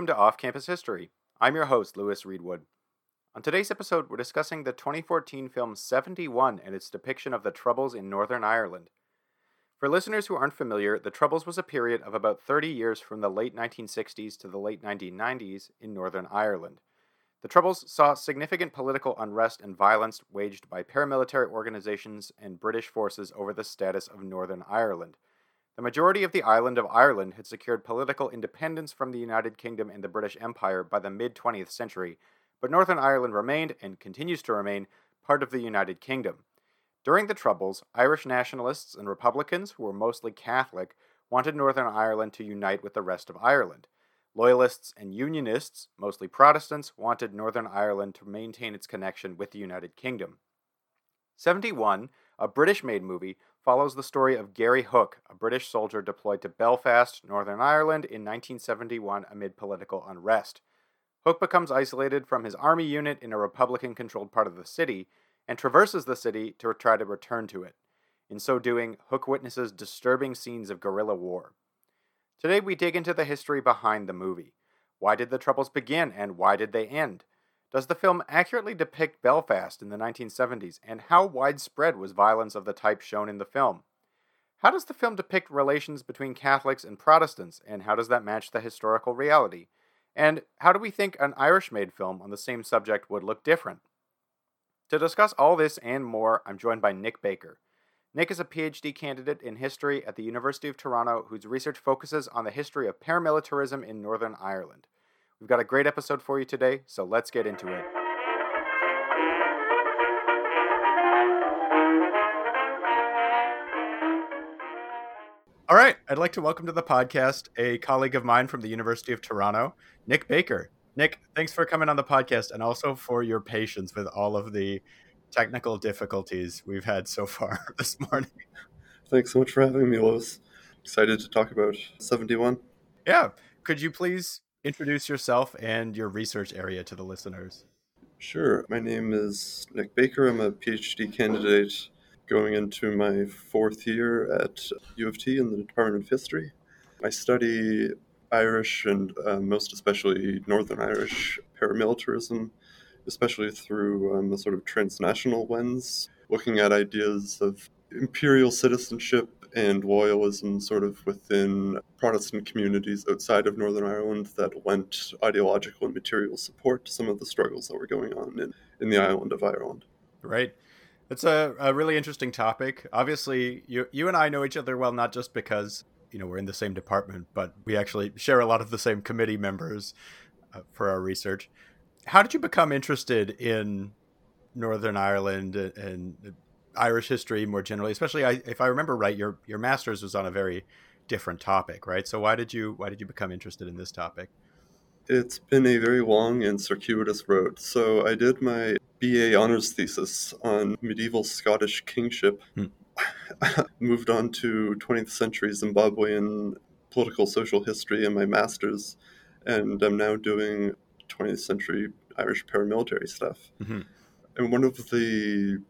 Welcome to Off Campus History. I'm your host, Lewis Reedwood. On today's episode, we're discussing the 2014 film 71 and its depiction of the Troubles in Northern Ireland. For listeners who aren't familiar, the Troubles was a period of about 30 years from the late 1960s to the late 1990s in Northern Ireland. The Troubles saw significant political unrest and violence waged by paramilitary organizations and British forces over the status of Northern Ireland. The majority of the island of Ireland had secured political independence from the United Kingdom and the British Empire by the mid 20th century, but Northern Ireland remained, and continues to remain, part of the United Kingdom. During the Troubles, Irish nationalists and Republicans, who were mostly Catholic, wanted Northern Ireland to unite with the rest of Ireland. Loyalists and Unionists, mostly Protestants, wanted Northern Ireland to maintain its connection with the United Kingdom. 71, a British made movie, follows the story of Gary Hook, a British soldier deployed to Belfast, Northern Ireland in 1971 amid political unrest. Hook becomes isolated from his army unit in a Republican controlled part of the city and traverses the city to try to return to it. In so doing, Hook witnesses disturbing scenes of guerrilla war. Today, we dig into the history behind the movie. Why did the Troubles begin and why did they end? Does the film accurately depict Belfast in the 1970s, and how widespread was violence of the type shown in the film? How does the film depict relations between Catholics and Protestants, and how does that match the historical reality? And how do we think an Irish made film on the same subject would look different? To discuss all this and more, I'm joined by Nick Baker. Nick is a PhD candidate in history at the University of Toronto whose research focuses on the history of paramilitarism in Northern Ireland. We've got a great episode for you today, so let's get into it. All right, I'd like to welcome to the podcast a colleague of mine from the University of Toronto, Nick Baker. Nick, thanks for coming on the podcast and also for your patience with all of the technical difficulties we've had so far this morning. Thanks so much for having me, Lewis. Excited to talk about 71. Yeah. Could you please introduce yourself and your research area to the listeners? Sure. My name is Nick Baker. I'm a PhD candidate going into my fourth year at U of T in the Department of History. I study Irish and uh, most especially Northern Irish paramilitarism, especially through um, a sort of transnational lens, looking at ideas of imperial citizenship and loyalism sort of within Protestant communities outside of Northern Ireland that lent ideological and material support to some of the struggles that were going on in, in the island of Ireland. Right. It's a, a really interesting topic. Obviously, you, you and I know each other well, not just because you know we're in the same department, but we actually share a lot of the same committee members uh, for our research. How did you become interested in Northern Ireland and, and Irish history more generally, especially I, if I remember right, your your master's was on a very different topic, right? So why did you why did you become interested in this topic? It's been a very long and circuitous road. So I did my BA honors thesis on medieval Scottish kingship. Hmm. Moved on to 20th century Zimbabwean political social history in my master's, and I'm now doing 20th century Irish paramilitary stuff. Mm-hmm. And one of the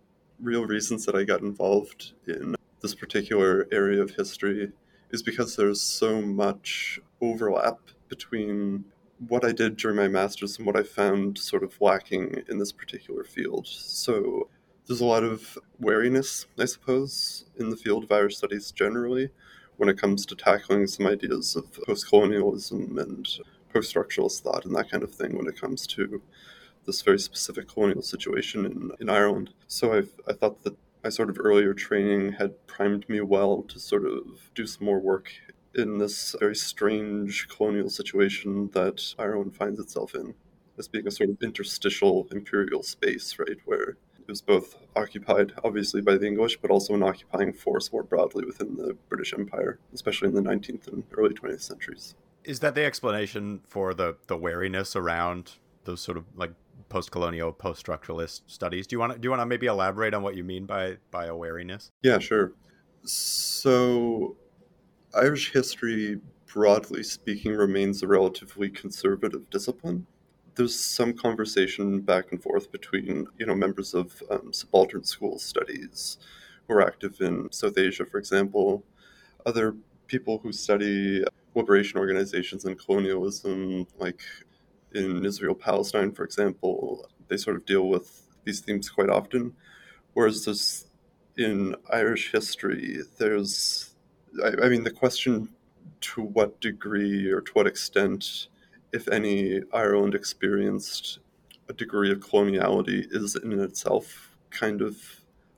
real reasons that I got involved in this particular area of history is because there's so much overlap between what I did during my master's and what I found sort of lacking in this particular field. So there's a lot of wariness, I suppose, in the field of Irish studies generally when it comes to tackling some ideas of post colonialism and post structuralist thought and that kind of thing when it comes to this very specific colonial situation in, in Ireland. So i I thought that my sort of earlier training had primed me well to sort of do some more work in this very strange colonial situation that Ireland finds itself in, as being a sort of interstitial imperial space, right, where it was both occupied, obviously, by the English, but also an occupying force more broadly within the British Empire, especially in the 19th and early 20th centuries. Is that the explanation for the, the wariness around those sort of like post-colonial, post-structuralist studies. Do you want to do you want to maybe elaborate on what you mean by by a wariness? Yeah, sure. So, Irish history, broadly speaking, remains a relatively conservative discipline. There's some conversation back and forth between you know members of um, subaltern school studies who are active in South Asia, for example, other people who study liberation organizations and colonialism, like in Israel Palestine, for example, they sort of deal with these themes quite often. Whereas there's in Irish history, there's, I, I mean, the question to what degree or to what extent, if any, Ireland experienced a degree of coloniality is in itself kind of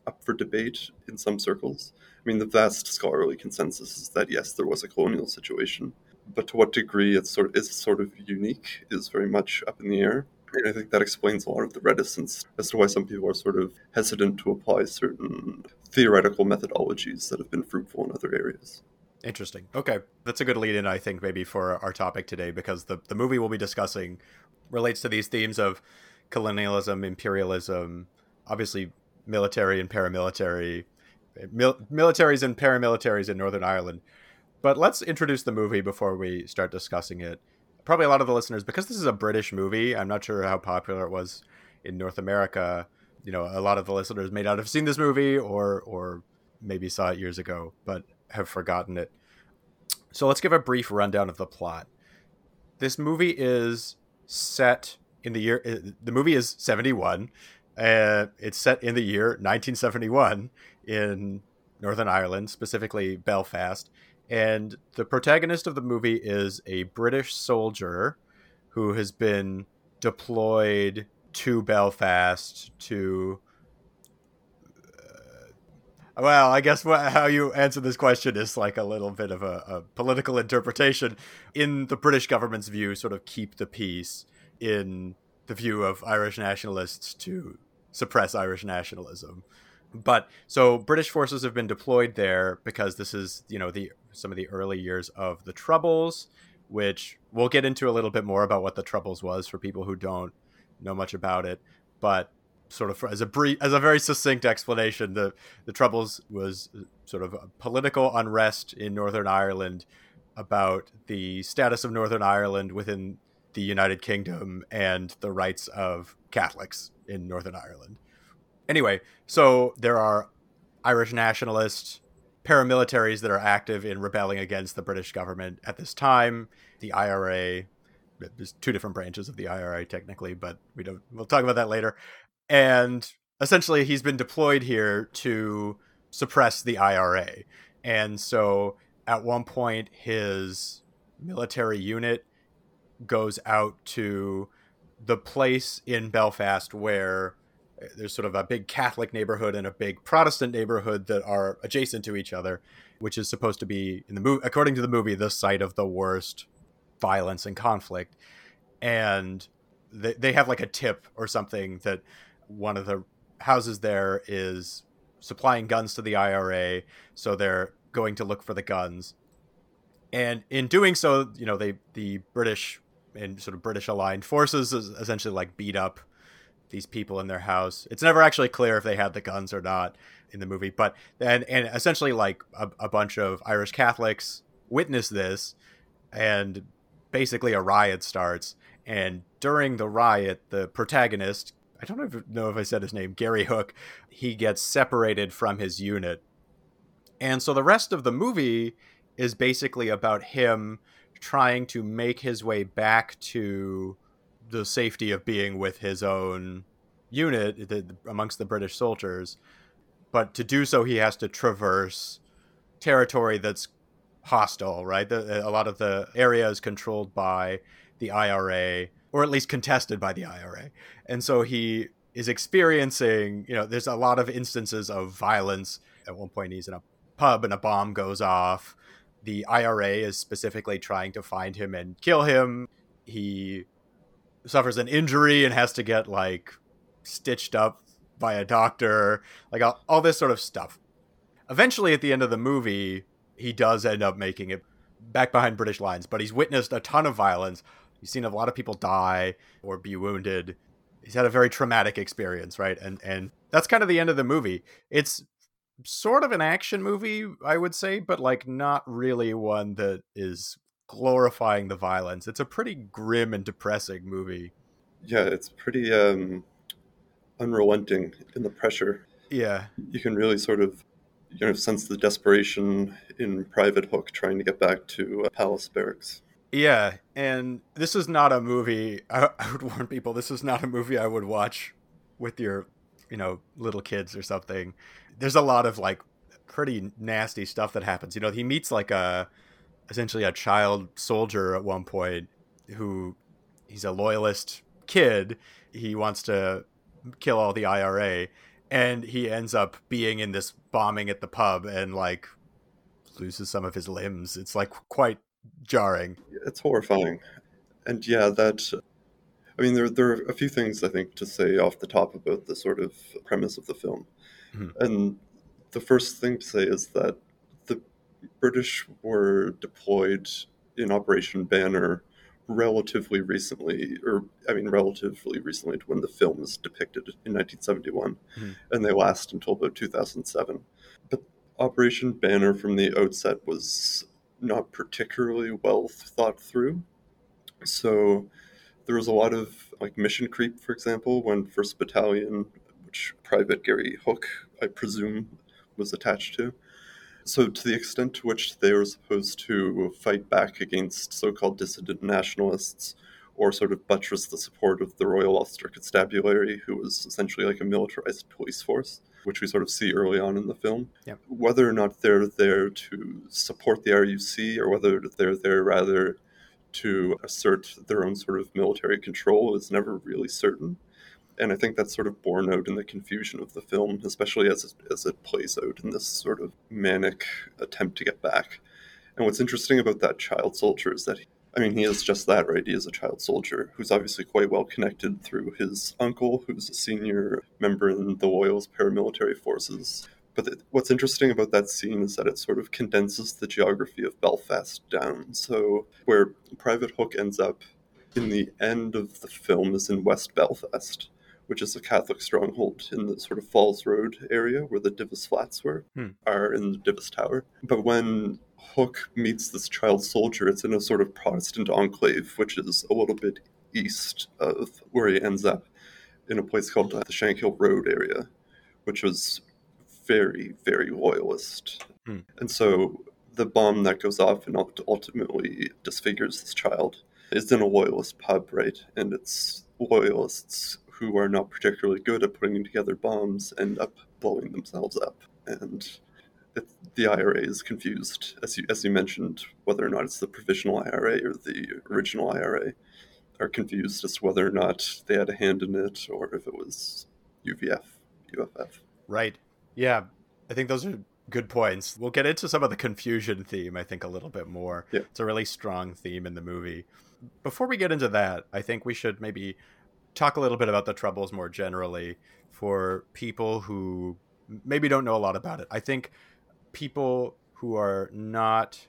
up for debate in some circles. I mean, the vast scholarly consensus is that yes, there was a colonial situation, but to what degree it's sort of, is sort of unique is very much up in the air. And I think that explains a lot of the reticence as to why some people are sort of hesitant to apply certain theoretical methodologies that have been fruitful in other areas. Interesting. Okay. That's a good lead in, I think, maybe for our topic today, because the, the movie we'll be discussing relates to these themes of colonialism, imperialism, obviously military and paramilitary, mil- militaries and paramilitaries in Northern Ireland. But let's introduce the movie before we start discussing it. Probably a lot of the listeners, because this is a British movie, I'm not sure how popular it was in North America. You know, a lot of the listeners may not have seen this movie or or maybe saw it years ago, but have forgotten it. So let's give a brief rundown of the plot. This movie is set in the year. Uh, the movie is 71. Uh, it's set in the year 1971 in Northern Ireland, specifically Belfast. And the protagonist of the movie is a British soldier who has been deployed to Belfast to uh, well, I guess what, how you answer this question is like a little bit of a, a, political interpretation. In the British government's view, sort of keep the peace. In the view of Irish nationalists, to suppress Irish nationalism. But so British forces have been deployed there because this is, you know, the some of the early years of the Troubles, which we'll get into a little bit more about what the Troubles was for people who don't know much about it. But sort of as a brief, as a very succinct explanation, the the Troubles was uh, sort of political unrest in Northern Ireland about the status of Northern Ireland within the United Kingdom and the rights of Catholics in Northern Ireland. Anyway, so there are Irish nationalists, paramilitaries that are active in rebelling against the British government at this time. The IRA, there's two different branches of the IRA technically, but we don't. We'll talk about that later and essentially he's been deployed here to suppress the IRA. And so at one point his military unit goes out to the place in Belfast where there's sort of a big Catholic neighborhood and a big Protestant neighborhood that are adjacent to each other, which is supposed to be in the movie, according to the movie, the site of the worst violence and conflict. And they, they have like a tip or something that one of the houses there is supplying guns to the IRA, so they're going to look for the guns. And in doing so, you know, they the British and sort of British aligned forces essentially like beat up these people in their house. It's never actually clear if they had the guns or not in the movie, but and and essentially like a, a bunch of Irish Catholics witness this, and basically a riot starts. And during the riot, the protagonist I don't know if I said his name, Gary Hook, he gets separated from his unit. And so the rest of the movie is basically about him trying to make his way back to the safety of being with his own unit the, amongst the British soldiers. But to do so, he has to traverse territory that's hostile, right? The, a lot of the area is controlled by the IRA or at least contested by the IRA. And so he is experiencing, you know, there's a lot of instances of violence. At one point, he's in a pub and a bomb goes off. The IRA is specifically trying to find him and kill him. He suffers an injury and has to get like stitched up by a doctor, like all, all this sort of stuff. Eventually, at the end of the movie, he does end up making it back behind British lines, but he's witnessed a ton of violence, He's seen a lot of people die or be wounded. He's had a very traumatic experience, right? And and that's kind of the end of the movie. It's sort of an action movie, I would say, but like not really one that is glorifying the violence. It's a pretty grim and depressing movie. Yeah, it's pretty um unrelenting in the pressure. Yeah. You can really sort of you know, sense the desperation in Private Hook trying to get back to uh, Palace Barracks. Yeah, and this is not a movie. I, I would warn people: this is not a movie I would watch with your, you know, little kids or something. There's a lot of like pretty nasty stuff that happens. You know, he meets like a essentially a child soldier at one point who he's a loyalist kid. He wants to kill all the IRA, and he ends up being in this bombing at the pub and like loses some of his limbs. It's like quite jarring. It's horrifying, and yeah, that. I mean, there there are a few things I think to say off the top about the sort of premise of the film, mm-hmm. and the first thing to say is that British were deployed in Operation Banner relatively recently, or I mean, relatively recently to when the film is depicted in 1971, mm-hmm. and they last until about 2007. But Operation Banner from the outset was not particularly well thought through. So there was a lot of like mission creep, for example, when First Battalion, which Private Gary Hook, I presume, was attached to, so, to the extent to which they were supposed to fight back against so called dissident nationalists or sort of buttress the support of the Royal Ulster Constabulary, who was essentially like a militarized police force, which we sort of see early on in the film. Yep. Whether or not they're there to support the RUC or whether they're there rather to assert their own sort of military control is never really certain and I think that's sort of borne out in the confusion of the film, especially as it, as it plays out in this sort of manic attempt to get back. And what's interesting about that child soldier is that, he, I mean, he is just that, right? He is a child soldier who's obviously quite well connected through his uncle, who's a senior member in the Loyal's paramilitary forces. But the, what's interesting about that scene is that it sort of condenses the geography of Belfast down. So, where Private Hook ends up in the end of the film is in West Belfast which is a Catholic stronghold in the sort of Falls Road area where the Divis Flats were, hmm. are in the Divis Tower. But when Hook meets this child soldier, it's in a sort of Protestant enclave, which is a little bit east of where he ends up in a place called the Shankill Road area, which was very, very loyalist. Hmm. And so the bomb that goes off and ultimately disfigures this child is in a loyalist pub, right? And it's loyalists who are not particularly good at putting together bombs end up blowing themselves up. And it, the IRA is confused, as you, as you mentioned, whether or not it's the provisional IRA or the original IRA, are confused as to whether or not they had a hand in it or if it was UVF, UFF. Right. Yeah. I think those are good points. We'll get into some of the confusion theme, I think, a little bit more. Yeah. It's a really strong theme in the movie. Before we get into that, I think we should maybe talk a little bit about the troubles more generally for people who maybe don't know a lot about it. I think people who are not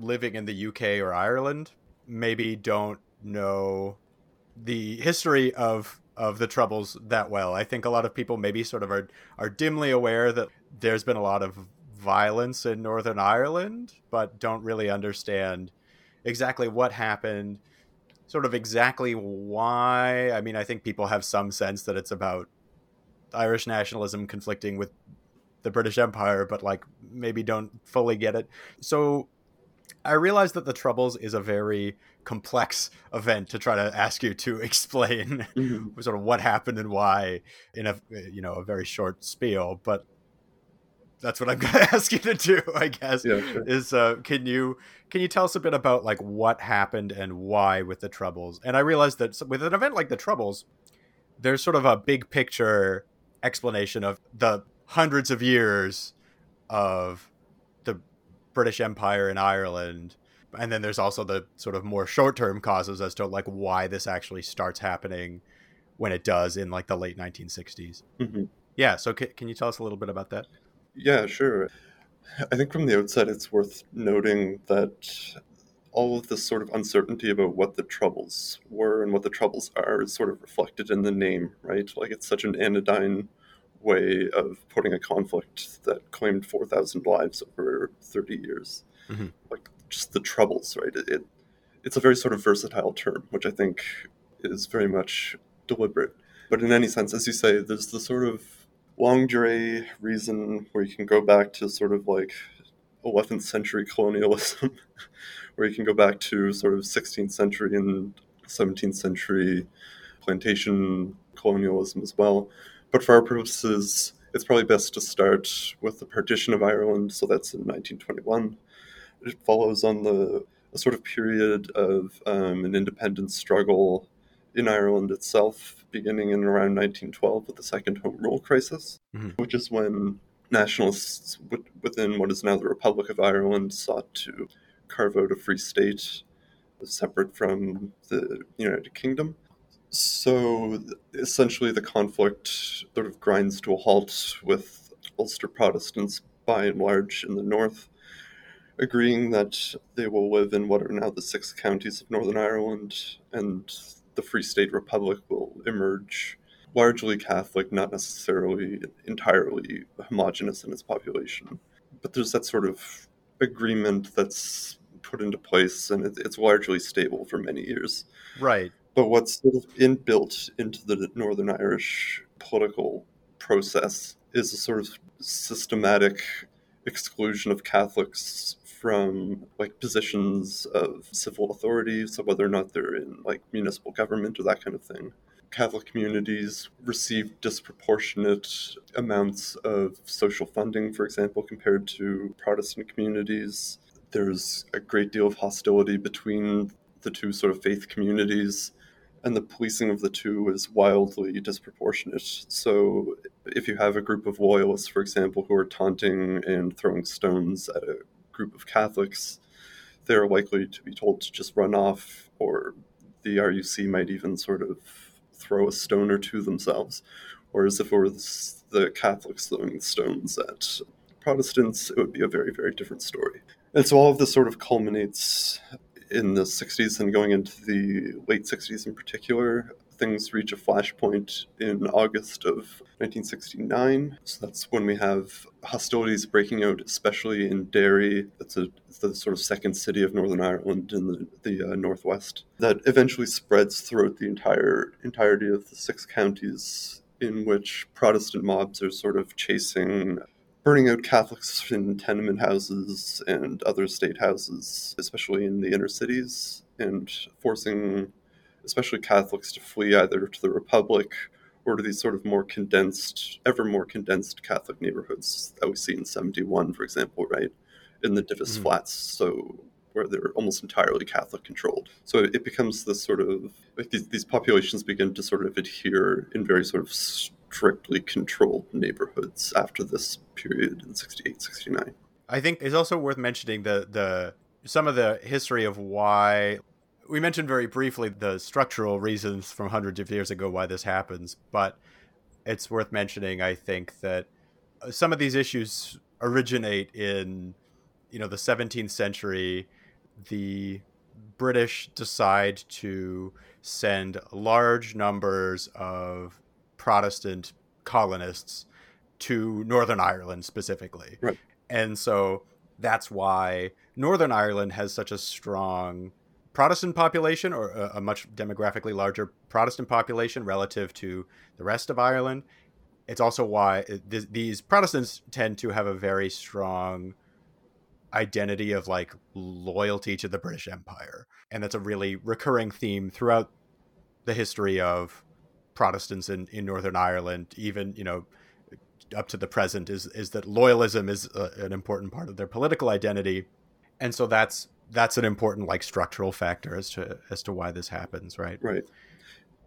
living in the UK or Ireland maybe don't know the history of of the troubles that well. I think a lot of people maybe sort of are are dimly aware that there's been a lot of violence in Northern Ireland, but don't really understand exactly what happened sort of exactly why. I mean, I think people have some sense that it's about Irish nationalism conflicting with the British Empire, but like maybe don't fully get it. So I realize that the Troubles is a very complex event to try to ask you to explain mm-hmm. sort of what happened and why in a you know a very short spiel, but that's what I'm going to ask you to do, I guess. Yeah, sure. Is uh, can you can you tell us a bit about like what happened and why with the Troubles? And I realized that with an event like the Troubles, there's sort of a big picture explanation of the hundreds of years of the British Empire in Ireland. And then there's also the sort of more short term causes as to like why this actually starts happening when it does in like the late 1960s. Mm-hmm. Yeah. So c- can you tell us a little bit about that? Yeah, sure. I think from the outset, it's worth noting that all of this sort of uncertainty about what the troubles were and what the troubles are is sort of reflected in the name, right? Like it's such an anodyne way of putting a conflict that claimed 4,000 lives over 30 years. Mm-hmm. Like just the troubles, right? It, it, it's a very sort of versatile term, which I think is very much deliberate. But in any sense, as you say, there's the sort of durée reason where you can go back to sort of like 11th century colonialism, where you can go back to sort of 16th century and 17th century plantation colonialism as well. But for our purposes, it's probably best to start with the partition of Ireland. So that's in 1921. It follows on the a sort of period of um, an independence struggle in Ireland itself, beginning in around 1912 with the Second Home Rule Crisis, mm-hmm. which is when nationalists within what is now the Republic of Ireland sought to carve out a free state separate from the United Kingdom. So essentially, the conflict sort of grinds to a halt with Ulster Protestants by and large in the north agreeing that they will live in what are now the six counties of Northern Ireland and the Free State Republic will emerge largely Catholic, not necessarily entirely homogenous in its population. But there's that sort of agreement that's put into place and it's largely stable for many years. Right. But what's sort of inbuilt into the Northern Irish political process is a sort of systematic exclusion of Catholics from like positions of civil authority, so whether or not they're in like municipal government or that kind of thing. Catholic communities receive disproportionate amounts of social funding, for example, compared to Protestant communities. There's a great deal of hostility between the two sort of faith communities, and the policing of the two is wildly disproportionate. So, if you have a group of loyalists, for example, who are taunting and throwing stones at a group of Catholics, they're likely to be told to just run off, or the RUC might even sort of throw a stone or two themselves. Whereas if it were the Catholics throwing stones at Protestants, it would be a very, very different story. And so all of this sort of culminates in the 60s and going into the late 60s in particular things reach a flashpoint in August of 1969. So that's when we have hostilities breaking out, especially in Derry. That's a, the sort of second city of Northern Ireland in the, the uh, northwest. That eventually spreads throughout the entire entirety of the six counties in which Protestant mobs are sort of chasing burning out Catholics in tenement houses and other state houses, especially in the inner cities, and forcing especially Catholics, to flee either to the Republic or to these sort of more condensed, ever more condensed Catholic neighborhoods that we see in 71, for example, right? In the Divis mm-hmm. Flats. So where they're almost entirely Catholic controlled. So it becomes this sort of like these, these populations begin to sort of adhere in very sort of strictly controlled neighborhoods after this period in 68, 69. I think it's also worth mentioning the the some of the history of why we mentioned very briefly the structural reasons from hundreds of years ago why this happens, but it's worth mentioning, I think, that some of these issues originate in, you know, the 17th century. The British decide to send large numbers of Protestant colonists to Northern Ireland specifically. Right. And so that's why Northern Ireland has such a strong Protestant population or a, much demographically larger Protestant population relative to the rest of Ireland. It's also why th- these Protestants tend to have a very strong identity of like loyalty to the British Empire. And that's a really recurring theme throughout the history of Protestants in, in Northern Ireland, even, you know, up to the present is is that loyalism is a, an important part of their political identity. And so that's that's an important like structural factor as to as to why this happens, right? Right.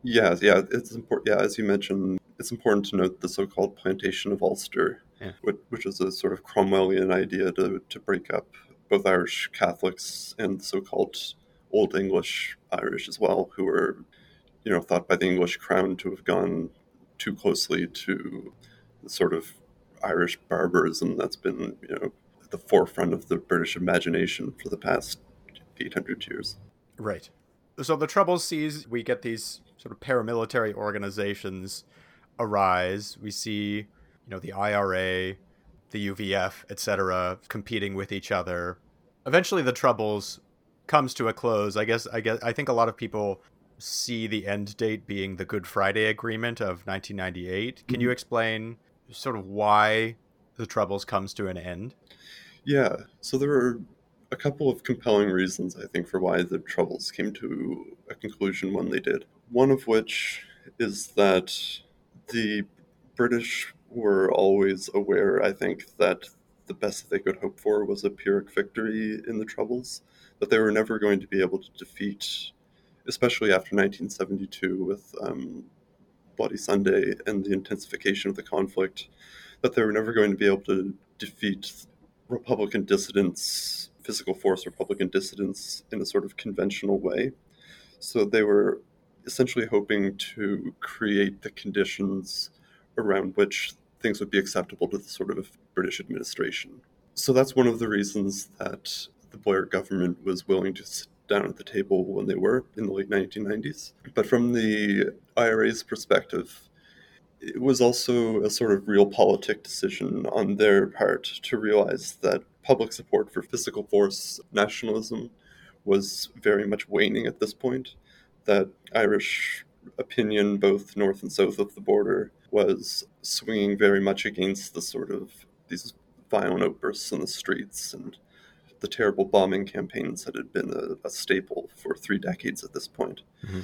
Yeah, yeah, it's important. Yeah, as you mentioned, it's important to note the so-called plantation of Ulster, yeah. which, which is a sort of Cromwellian idea to to break up both Irish Catholics and so-called Old English Irish as well, who were, you know, thought by the English crown to have gone too closely to the sort of Irish barbarism that's been, you know, the forefront of the British imagination for the past 800 years. Right. So the Troubles sees we get these sort of paramilitary organizations arise. We see, you know, the IRA, the UVF, etc., competing with each other. Eventually, the Troubles comes to a close. I guess. I guess. I think a lot of people see the end date being the Good Friday Agreement of 1998. Can mm-hmm. you explain sort of why the Troubles comes to an end? Yeah. So there are a couple of compelling reasons, I think, for why the Troubles came to a conclusion when they did. One of which is that the British were always aware, I think, that the best they could hope for was a Pyrrhic victory in the Troubles, that they were never going to be able to defeat, especially after 1972 with um, Bloody Sunday and the intensification of the conflict, that they were never going to be able to defeat Republican dissidents, physical force Republican dissidents in a sort of conventional way. So they were essentially hoping to create the conditions around which things would be acceptable to the sort of British administration. So that's one of the reasons that the Blair government was willing to sit down at the table when they were in the late 1990s. But from the IRA's perspective, it was also a sort of realpolitik decision on their part to realize that public support for physical force nationalism was very much waning at this point, that Irish opinion, both north and south of the border, was swinging very much against the sort of these violent outbursts in the streets and the terrible bombing campaigns that had been a, a staple for three decades at this point. Mm-hmm.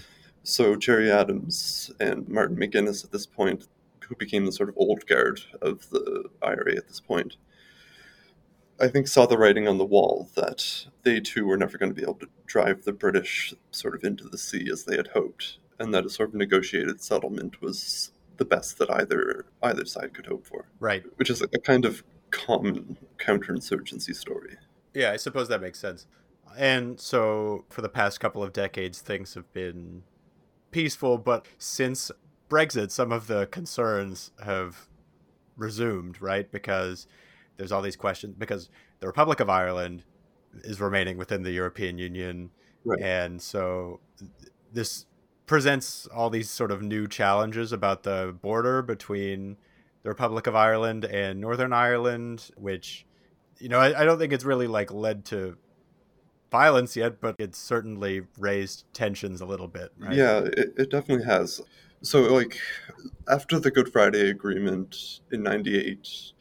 So Gerry Adams and Martin McGuinness at this point, who became the sort of old guard of the IRA at this point, I think saw the writing on the wall that they too were never going to be able to drive the British sort of into the sea as they had hoped, and that a sort of negotiated settlement was the best that either either side could hope for. Right. Which is a kind of common counterinsurgency story. Yeah, I suppose that makes sense. And so for the past couple of decades things have been peaceful, but since Brexit, some of the concerns have resumed, right? Because there's all these questions because the Republic of Ireland is remaining within the European Union, right. and so this presents all these sort of new challenges about the border between the Republic of Ireland and Northern Ireland, which you know I, I don't think it's really like led to violence yet, but it's certainly raised tensions a little bit. Right? Yeah, it, it definitely has. So, like, after the Good Friday Agreement in 98,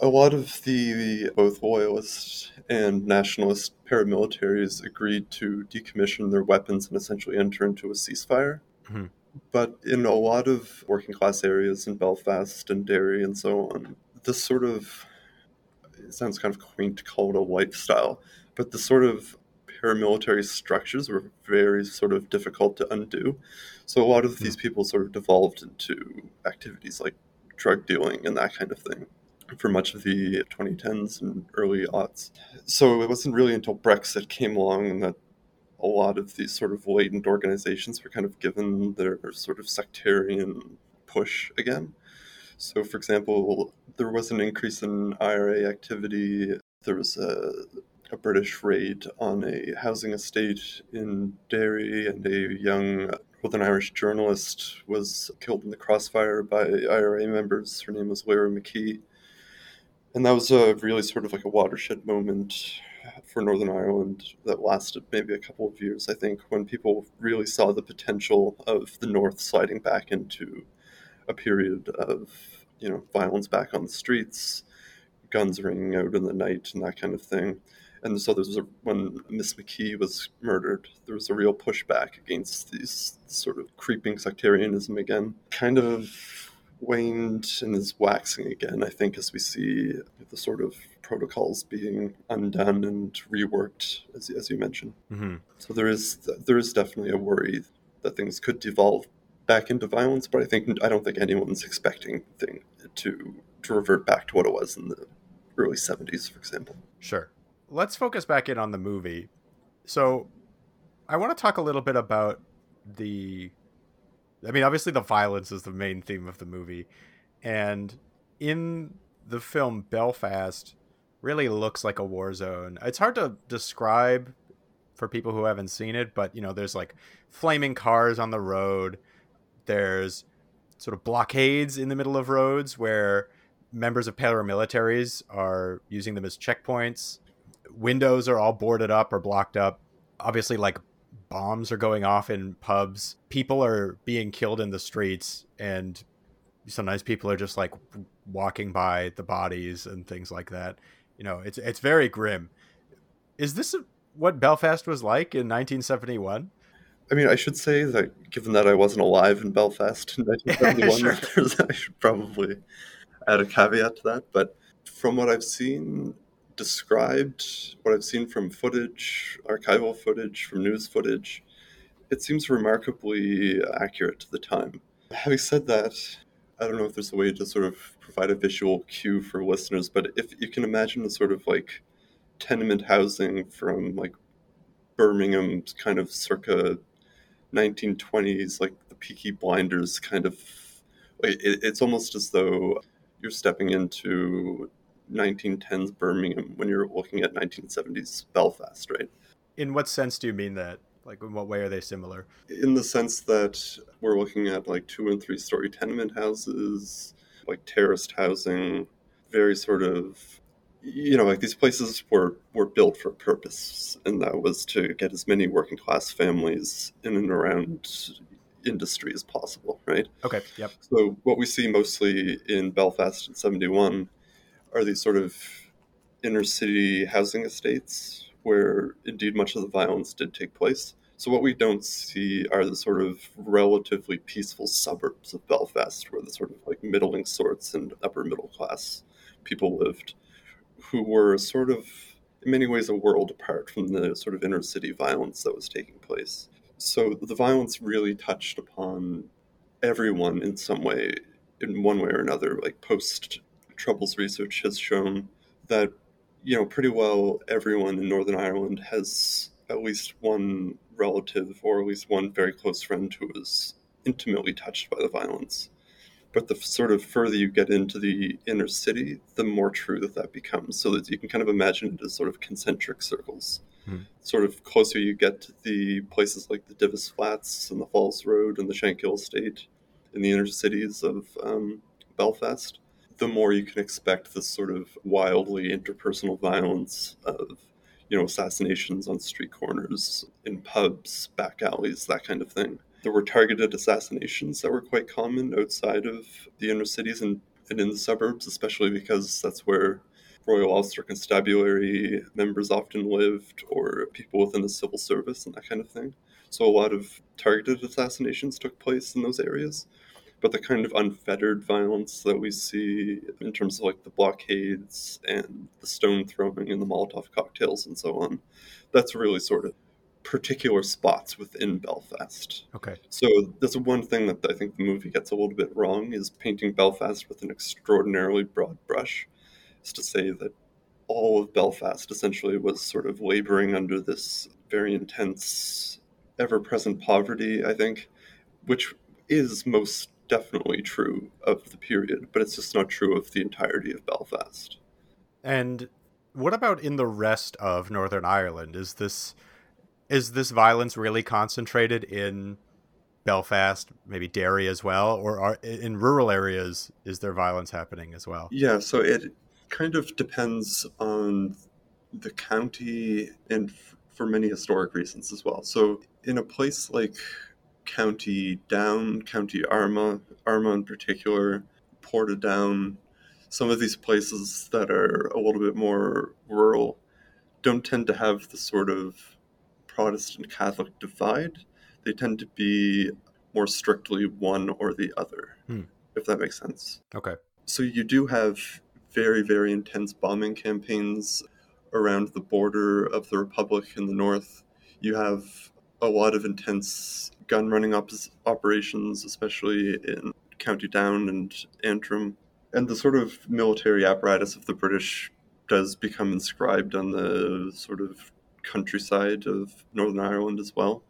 a lot of the both loyalist and nationalist paramilitaries agreed to decommission their weapons and essentially enter into a ceasefire. Mm-hmm. But in a lot of working class areas in Belfast and Derry and so on, this sort of it sounds kind of quaint to call it a lifestyle, but the sort of paramilitary structures were very sort of difficult to undo. So a lot of these hmm. people sort of devolved into activities like drug dealing and that kind of thing for much of the 2010s and early aughts. So it wasn't really until Brexit came along and that a lot of these sort of latent organizations were kind of given their sort of sectarian push again. So, for example, there was an increase in IRA activity. There was a a British raid on a housing estate in Derry, and a young Northern Irish journalist was killed in the crossfire by IRA members. Her name was Lyra McKee. And that was a really sort of like a watershed moment for Northern Ireland that lasted maybe a couple of years, I think, when people really saw the potential of the North sliding back into a period of, you know, violence back on the streets, guns ringing out in the night, and that kind of thing and so there was a, when Miss McKee was murdered, there was a real pushback against these sort of creeping sectarianism again. Kind of waned and is waxing again, I think, as we see the sort of protocols being undone and reworked, as, as you mentioned. Mm-hmm. So there is there is definitely a worry that things could devolve back into violence, but I think I don't think anyone's expecting thing to to revert back to what it was in the early 70s, for example. Sure let's focus back in on the movie. So, I want to talk a little bit about the. I mean, obviously, the violence is the main theme of the movie, and in the film Belfast, really looks like a war zone. It's hard to describe for people who haven't seen it, but you know, there's like flaming cars on the road. There's sort of blockades in the middle of roads where members of paramilitaries are using them as checkpoints windows are all boarded up or blocked up. Obviously, like bombs are going off in pubs. People are being killed in the streets, and sometimes people are just like walking by the bodies and things like that. You know, it's it's very grim. Is this what Belfast was like in 1971? I mean, I should say that given that I wasn't alive in Belfast in 1971, sure. I should probably add a caveat to that. But from what I've seen described, what I've seen from footage, archival footage, from news footage, it seems remarkably accurate to the time. Having said that, I don't know if there's a way to sort of provide a visual cue for listeners, but if you can imagine a sort of like tenement housing from like Birmingham's kind of circa 1920s, like the Peaky Blinders kind of. It, it's almost as though you're stepping into 1910s Birmingham when you're looking at 1970s Belfast, right? In what sense do you mean that? Like, in what way are they similar? In the sense that we're looking at like two and three story tenement houses, like terraced housing, very sort of you know, like these places were were built for a purpose, and that was to get as many working class families in and around industry as possible, right? Okay. Yep. So what we see mostly in Belfast in '71 are these sort of inner city housing estates where indeed much of the violence did take place. So what we don't see are the sort of relatively peaceful suburbs of Belfast where the sort of like middling sorts and upper middle class people lived who were sort of, in many ways, a world apart from the sort of inner city violence that was taking place. So the violence really touched upon everyone in some way, in one way or another. Like post Troubles research has shown that, you know, pretty well everyone in Northern Ireland has at least one relative or at least one very close friend who was intimately touched by the violence. But the sort of further you get into the inner city, the more true that that becomes. So that you can kind of imagine it as sort of concentric circles. Hmm. Sort of closer you get to the places like the Divis Flats and the Falls Road and the Shankill Estate in the inner cities of um, Belfast, the more you can expect this sort of wildly interpersonal violence of you know assassinations on street corners in pubs back alleys that kind of thing there were targeted assassinations that were quite common outside of the inner cities and, and in the suburbs, especially because that's where Royal Ulster Constabulary members often lived, or people within the civil service and that kind of thing. So a lot of targeted assassinations took place in those areas. But the kind of unfettered violence that we see in terms of like the blockades and the stone throwing and the Molotov cocktails and so on, that's really sort of particular spots within Belfast. Okay. So that's one thing that I think the movie gets a little bit wrong is painting Belfast with an extraordinarily broad brush. Is to say that all of Belfast essentially was sort of laboring under this very intense, ever-present poverty. I think, which is most definitely true of the period, but it's just not true of the entirety of Belfast. And what about in the rest of Northern Ireland? Is this is this violence really concentrated in Belfast, maybe Derry as well, or are, in rural areas is there violence happening as well? Yeah, so it kind of depends on the county and f- for many historic reasons as well. So in a place like County Down, County Armagh, Armagh in particular, Portadown, some of these places that are a little bit more rural don't tend to have the sort of Protestant Catholic divide. They tend to be more strictly one or the other, hmm. if that makes sense. Okay. So you do have very, very intense bombing campaigns around the border of the Republic in the north. You have a lot of intense gun running op- operations, especially in County Down and Antrim. And the sort of military apparatus of the British does become inscribed on the sort of countryside of Northern Ireland as well.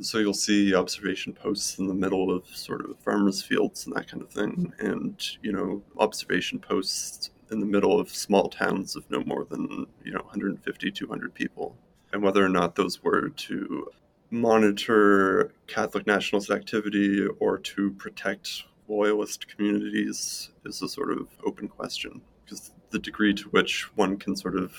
So you'll see observation posts in the middle of sort of farmers' fields and that kind of thing, and you know observation posts in the middle of small towns of no more than you know 150 200 people and whether or not those were to monitor catholic nationalist activity or to protect loyalist communities is a sort of open question because the degree to which one can sort of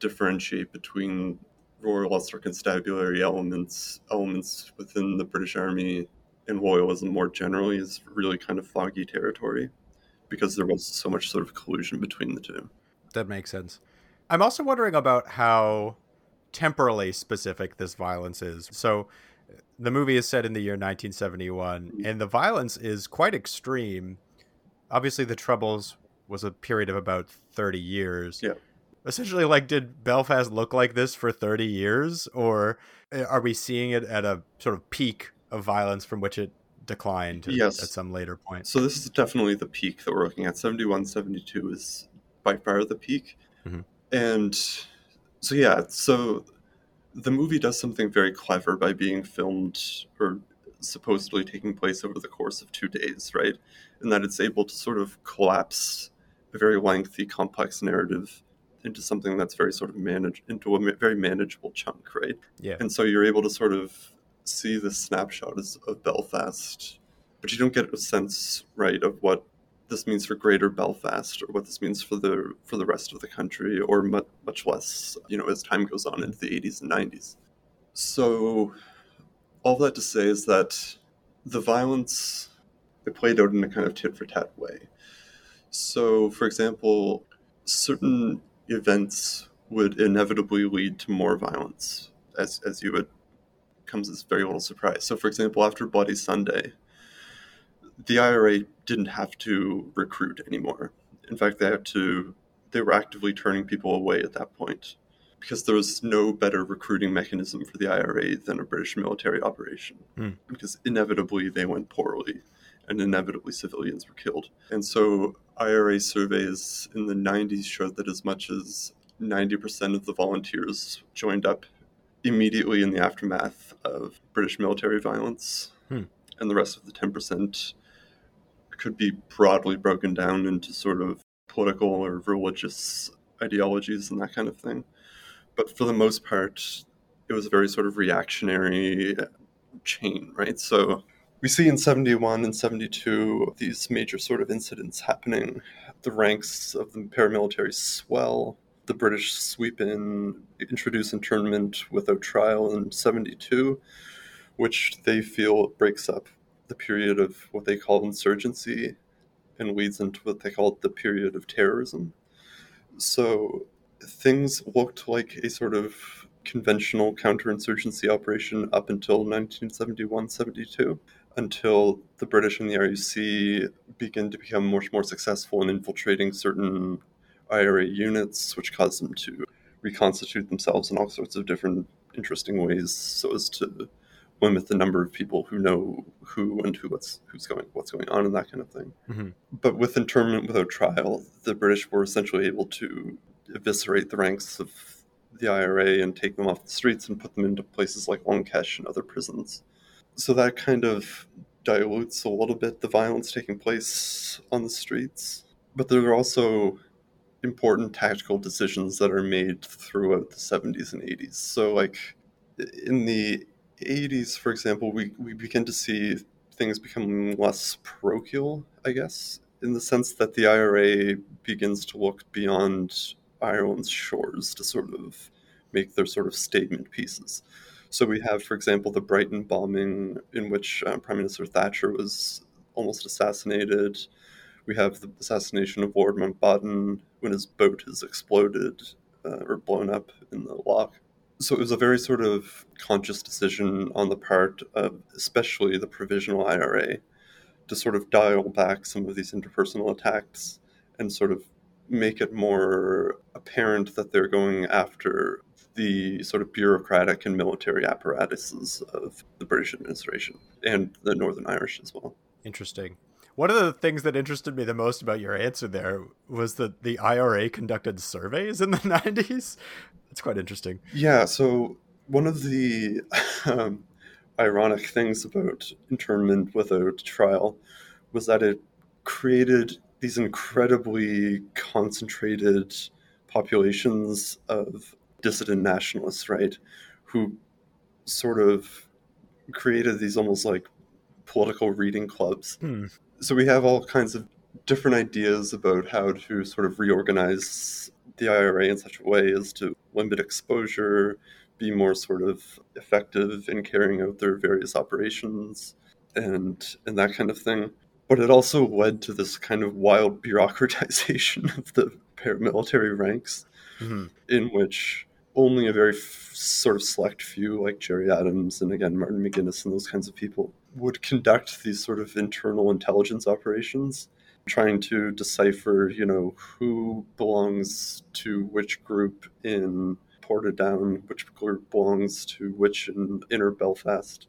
differentiate between Royal or Constabulary elements elements within the British Army and loyalism more generally is really kind of foggy territory because there was so much sort of collusion between the two. That makes sense. I'm also wondering about how temporally specific this violence is. So the movie is set in the year 1971 mm-hmm. and the violence is quite extreme. Obviously the troubles was a period of about 30 years. Yeah. Essentially like did Belfast look like this for 30 years or eh, are we seeing it at a sort of peak of violence from which it declined yes. at some later point? So this is definitely the peak that we're looking at. 71 72 is by far the peak. Mm-hmm. And so yeah, so the movie does something very clever by being filmed or supposedly taking place over the course of two days, right? And that it's able to sort of collapse a very lengthy, complex narrative into something that's very sort of managed into a very manageable chunk, right? Yeah. And so you're able to sort of see the snapshot of Belfast, but you don't get a sense, right, of what this means for Greater Belfast or what this means for the for the rest of the country, or much, much less, you know, as time goes on into the 80s and 90s. So, all that to say is that the violence it played out in a kind of tit for tat way. So, for example, certain events would inevitably lead to more violence, as as you would comes as very little surprise. So, for example, after Bloody Sunday, the IRA didn't have to recruit anymore. In fact, they had to they were actively turning people away at that point because there was no better recruiting mechanism for the IRA than a British military operation. Mm. Because inevitably they went poorly and inevitably civilians were killed. And so IRA surveys in the 90s showed that as much as 90% of the volunteers joined up immediately in the aftermath of British military violence, hmm. and the rest of the 10% could be broadly broken down into sort of political or religious ideologies and that kind of thing. But for the most part, it was a very sort of reactionary chain, right? So we see in 71 and 72 these major sort of incidents happening. The ranks of the paramilitary swell. The British sweep in, introduce internment without trial in 72, which they feel breaks up the period of what they call insurgency and leads into what they call the period of terrorism. So things looked like a sort of conventional counterinsurgency operation up until 1971 72, until the British and the RUC begin to become much more successful in infiltrating certain IRA units, which caused them to reconstitute themselves in all sorts of different interesting ways so as to limit the number of people who know who and who what's who's going what's going on and that kind of thing. Mm-hmm. But with internment without trial, the British were essentially able to eviscerate the ranks of the IRA and take them off the streets and put them into places like Long Kesh and other prisons. So that kind of dilutes a little bit the violence taking place on the streets. But there are also important tactical decisions that are made throughout the 70s and 80s. So, like in the 80s, for example, we, we begin to see things become less parochial, I guess, in the sense that the IRA begins to look beyond Ireland's shores to sort of make their sort of statement pieces. So we have, for example, the Brighton bombing, in which uh, Prime Minister Thatcher was almost assassinated. We have the assassination of Lord Mountbatten when his boat is exploded uh, or blown up in the loch. So it was a very sort of conscious decision on the part of especially the provisional IRA to sort of dial back some of these interpersonal attacks and sort of make it more apparent that they're going after the sort of bureaucratic and military apparatuses of the British administration and the Northern Irish as well. Interesting. One of the things that interested me the most about your answer there was that the IRA conducted surveys in the 90s. That's quite interesting. Yeah. So, one of the um, ironic things about internment without trial was that it created these incredibly concentrated populations of dissident nationalists, right? Who sort of created these almost like political reading clubs. Hmm so we have all kinds of different ideas about how to sort of reorganize the IRA in such a way as to limit exposure, be more sort of effective in carrying out their various operations, and and that kind of thing. but it also led to this kind of wild bureaucratization of the paramilitary ranks, mm-hmm. in which only a very f- sort of select few, like Gerry Adams and again Martin McGuinness and those kinds of people, would conduct these sort of internal intelligence operations, trying to decipher, you know, who belongs to which group in Portadown, which group belongs to which in Inner Belfast,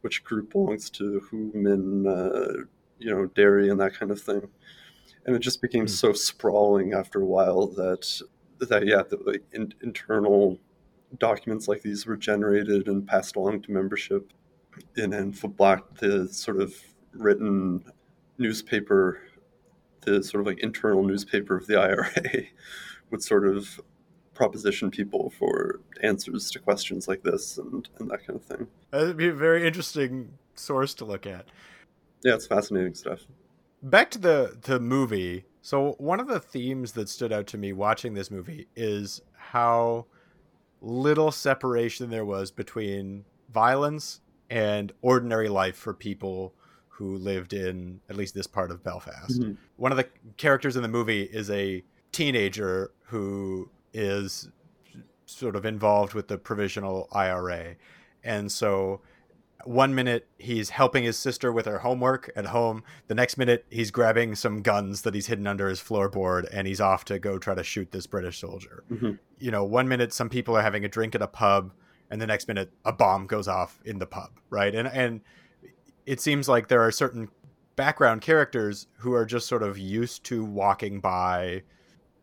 which group belongs to whom in, uh, you know, Derry and that kind of thing. And it just became mm. so sprawling after a while that that yeah, the like, in, internal documents like these were generated and passed along to membership. And then Phoblacht, the sort of written newspaper, the sort of like internal newspaper of the IRA, would sort of proposition people for answers to questions like this and, and that kind of thing. That'd be a very interesting source to look at. Yeah, it's fascinating stuff. Back to the the movie. So one of the themes that stood out to me watching this movie is how little separation there was between violence and ordinary life for people who lived in at least this part of Belfast. Mm-hmm. One of the characters in the movie is a teenager who is sort of involved with the provisional IRA. And so one minute he's helping his sister with her homework at home. The next minute he's grabbing some guns that he's hidden under his floorboard and he's off to go try to shoot this British soldier. Mm-hmm. You know, one minute some people are having a drink at a pub, and the next minute a bomb goes off in the pub, right? And and it seems like there are certain background characters who are just sort of used to walking by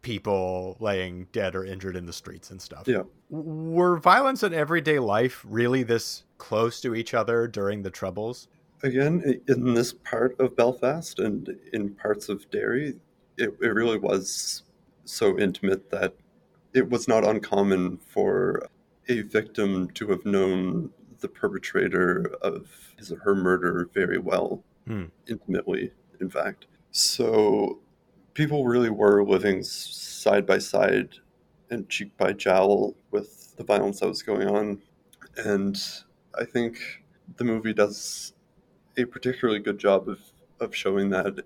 people laying dead or injured in the streets and stuff. Yeah. Were violence in everyday life really this close to each other during the Troubles? Again, in this part of Belfast and in parts of Derry, it, it really was so intimate that it was not uncommon for a victim to have known the perpetrator of his or her murder very well, hmm. intimately, in fact. So people really were living side by side and cheek by jowl with the violence that was going on. And I think the movie does a particularly good job of, of showing that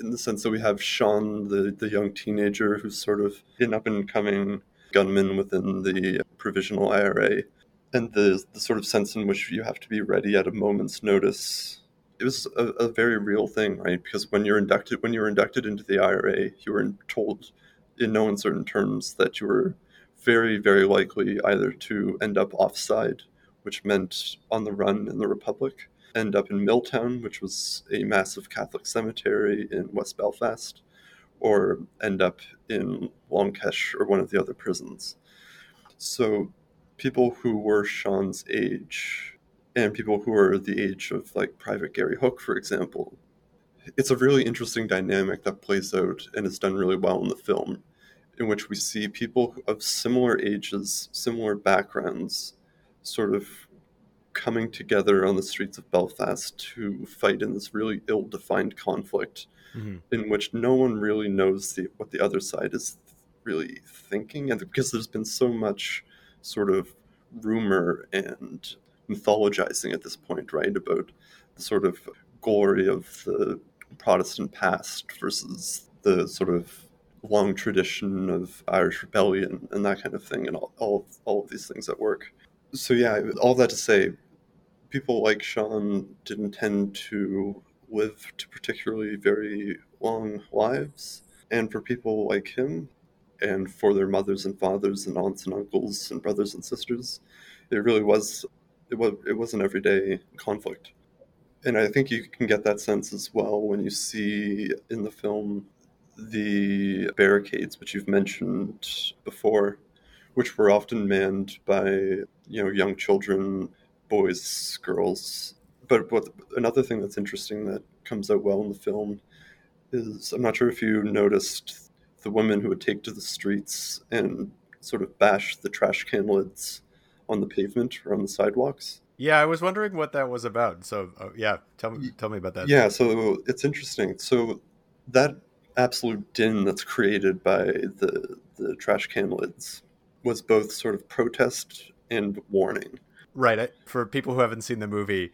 in the sense that we have Sean, the, the young teenager who's sort of an up and coming gunman within the provisional IRA, and the, the sort of sense in which you have to be ready at a moment's notice. It was a, a very real thing, right? Because when you're inducted, when you were inducted into the IRA, you were told in no uncertain terms that you were very, very likely either to end up offside which meant on the run in the Republic, end up in Milltown, which was a massive Catholic cemetery in West Belfast, or end up in Long Kesh or one of the other prisons. So people who were Sean's age and people who are the age of like Private Gary Hook, for example, it's a really interesting dynamic that plays out and is done really well in the film, in which we see people of similar ages, similar backgrounds, sort of coming together on the streets of Belfast to fight in this really ill-defined conflict mm-hmm. in which no one really knows the, what the other side is really thinking and because there's been so much sort of rumor and mythologizing at this point right about the sort of glory of the protestant past versus the sort of long tradition of irish rebellion and that kind of thing and all, all, all of these things at work so yeah, all that to say, people like Sean didn't tend to live to particularly very long lives, and for people like him, and for their mothers and fathers and aunts and uncles and brothers and sisters, it really was it was it was an everyday conflict. And I think you can get that sense as well when you see in the film the barricades, which you've mentioned before, which were often manned by you know young children, boys, girls. But what another thing that's interesting that comes out well in the film is I'm not sure if you noticed the women who would take to the streets and sort of bash the trash can lids on the pavement or on the sidewalks. Yeah, I was wondering what that was about. So, uh, yeah, tell me, tell me about that. Yeah, so it's interesting. So that absolute din that's created by the the trash can lids was both sort of protest and warning. Right. For people who haven't seen the movie,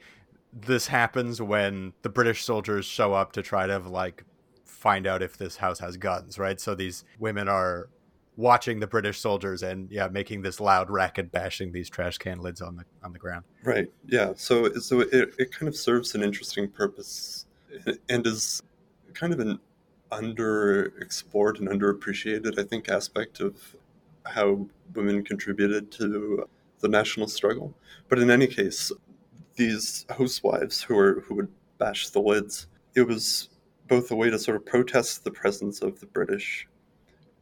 this happens when the British soldiers show up to try to like find out if this house has guns, right? So these women are watching the British soldiers and yeah, making this loud racket, bashing these trash can lids on the on the ground. Right. Yeah. So so it, it kind of serves an interesting purpose and is kind of an underexplored and underappreciated, I think, aspect of how women contributed to the national struggle. But in any case, these housewives who were who would bash the lids, it was both a way to sort of protest the presence of the British,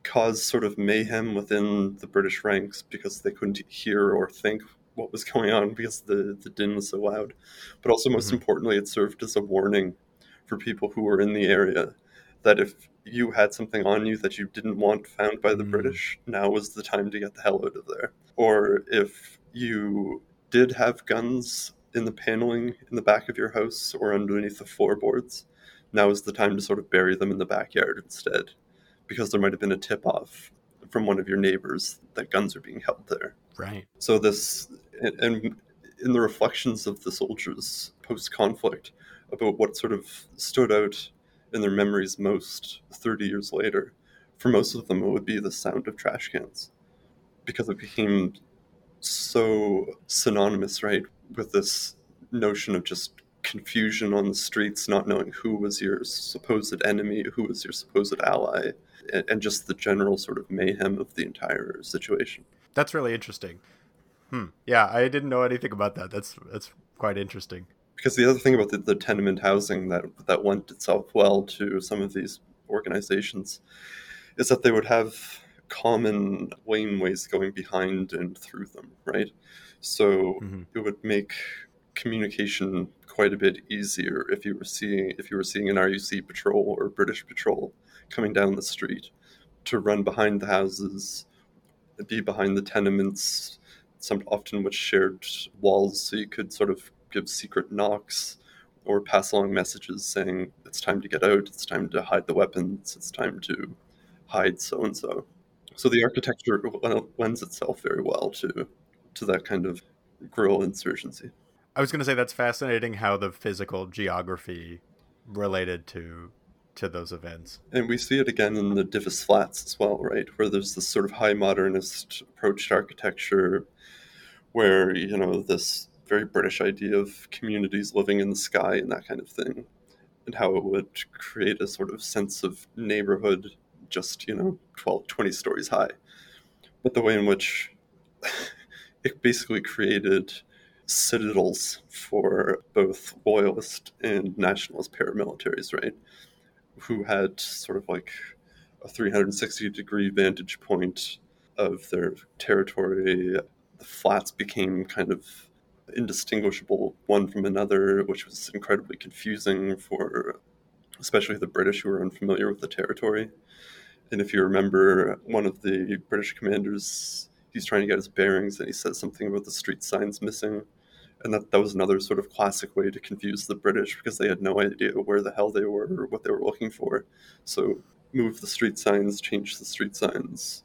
cause sort of mayhem within the British ranks because they couldn't hear or think what was going on because the, the din was so loud. But also, most mm-hmm. importantly, it served as a warning for people who were in the area that if you had something on you that you didn't want found by the mm. British, now was the time to get the hell out of there. Or if you did have guns in the paneling in the back of your house or underneath the floorboards, now is the time to sort of bury them in the backyard instead, because there might have been a tip off from one of your neighbors that guns are being held there. Right. So this, and in the reflections of the soldiers post conflict about what sort of stood out in their memories most 30 years later, for most of them, it would be the sound of trash cans because it became so synonymous, right, with this notion of just confusion on the streets, not knowing who was your supposed enemy, who was your supposed ally, and, and just the general sort of mayhem of the entire situation. That's really interesting. Hmm. Yeah, I didn't know anything about that. That's that's quite interesting because the other thing about the, the tenement housing that that lent itself well to some of these organizations is that they would have common laneways going behind and through them, right? So mm-hmm. it would make communication quite a bit easier if you were seeing if you were seeing an RUC patrol or British patrol coming down the street to run behind the houses, be behind the tenements, some often with shared walls, so you could sort of give secret knocks or pass along messages saying it's time to get out, it's time to hide the weapons, it's time to hide so and so. So the architecture lends itself very well to to that kind of guerrilla insurgency. I was going to say that's fascinating how the physical geography related to to those events. And we see it again in the Divis Flats as well, right? Where there's this sort of high modernist approach to architecture where, you know, this very British idea of communities living in the sky and that kind of thing, and how it would create a sort of sense of neighborhood just, you know, 12, 20 stories high. But the way in which it basically created citadels for both loyalist and nationalist paramilitaries, right? Who had sort of like a 360 degree vantage point of their territory. The flats became kind of indistinguishable one from another, which was incredibly confusing for especially the British who were unfamiliar with the territory. And if you remember, one of the British commanders, he's trying to get his bearings and he says something about the street signs missing. And that, that was another sort of classic way to confuse the British because they had no idea where the hell they were or what they were looking for. So move the street signs, change the street signs.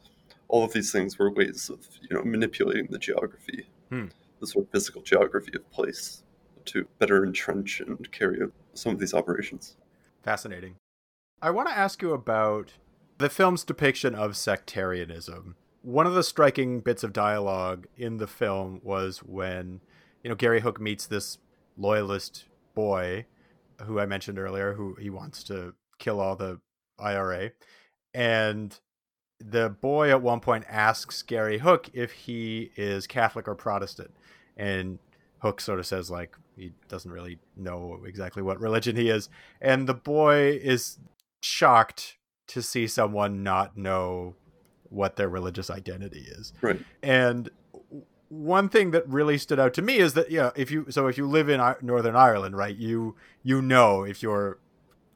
All of these things were ways of, you know, manipulating the geography. Hmm the sort of physical geography of place to better entrench and carry out some of these operations. Fascinating. I want to ask you about the film's depiction of sectarianism. One of the striking bits of dialogue in the film was when, you know, Gary Hook meets this loyalist boy who I mentioned earlier, who he wants to kill all the IRA. And the boy at one point asks Gary Hook if he is Catholic or Protestant and Hook sort of says like he doesn't really know exactly what religion he is, and the boy is shocked to see someone not know what their religious identity is. Right. And one thing that really stood out to me is that yeah, if you so if you live in Northern Ireland, right, you you know if you're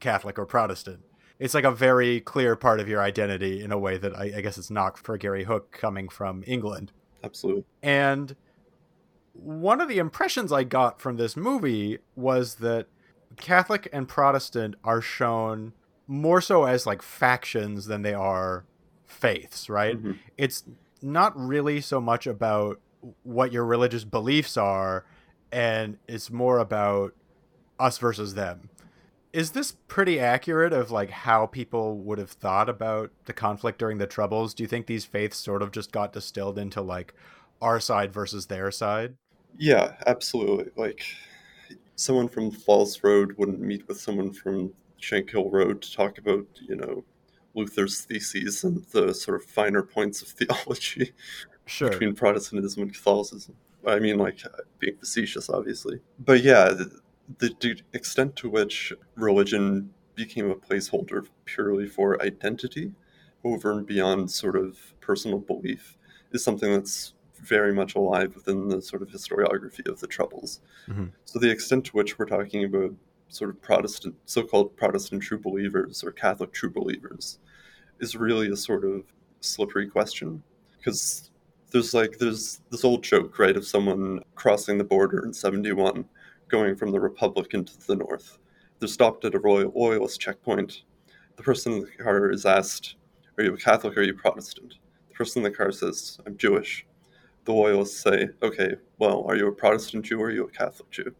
Catholic or Protestant. It's like a very clear part of your identity in a way that I, I guess it's not for Gary Hook coming from England. Absolutely. And one of the impressions I got from this movie was that Catholic and Protestant are shown more so as like factions than they are faiths, right? Mm-hmm. It's not really so much about what your religious beliefs are, and it's more about us versus them. Is this pretty accurate of like how people would have thought about the conflict during the Troubles? Do you think these faiths sort of just got distilled into like our side versus their side? Yeah, absolutely. Like someone from Falls Road wouldn't meet with someone from Shankill Road to talk about, you know, Luther's theses and the sort of finer points of theology sure. between Protestantism and Catholicism. I mean, like uh, being facetious, obviously. But yeah, the, the extent to which religion became a placeholder purely for identity over and beyond sort of personal belief is something that's very much alive within the sort of historiography of the Troubles. Mm-hmm. So the extent to which we're talking about sort of Protestant, so-called Protestant true believers or Catholic true believers, is really a sort of slippery question because there's like there's this old joke right of someone crossing the border in 71 going from the republic into the north. They're stopped at a royal loyalist checkpoint. The person in the car is asked are you a catholic? Or are you protestant? The person in the car says i'm jewish the loyalists say okay well are you a protestant jew or are you a catholic jew?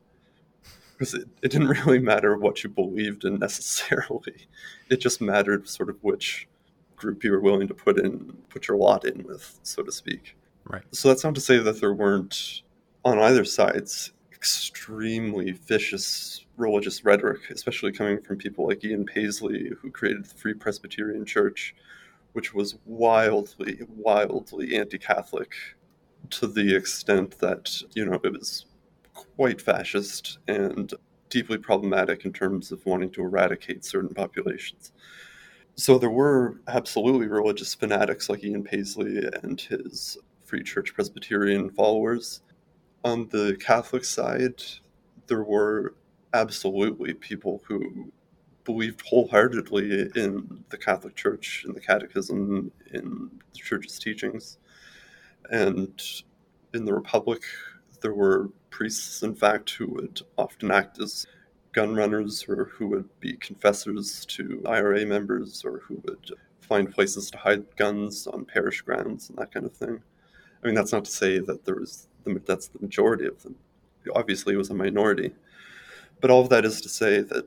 Because it, it didn't really matter what you believed in necessarily. It just mattered sort of which group you were willing to put in put your lot in with so to speak. Right. So that's not to say that there weren't on either sides extremely vicious religious rhetoric, especially coming from people like Ian Paisley, who created the Free Presbyterian Church, which was wildly, wildly anti Catholic to the extent that, you know, it was quite fascist and deeply problematic in terms of wanting to eradicate certain populations. So there were absolutely religious fanatics like Ian Paisley and his Free Church Presbyterian followers. On the Catholic side, there were absolutely people who believed wholeheartedly in the Catholic Church, in the Catechism, in the Church's teachings. And in the Republic, there were priests, in fact, who would often act as gun runners or who would be confessors to IRA members or who would find places to hide guns on parish grounds and that kind of thing. I mean, that's not to say that there was the, that's the majority of them. Obviously, it was a minority, but all of that is to say that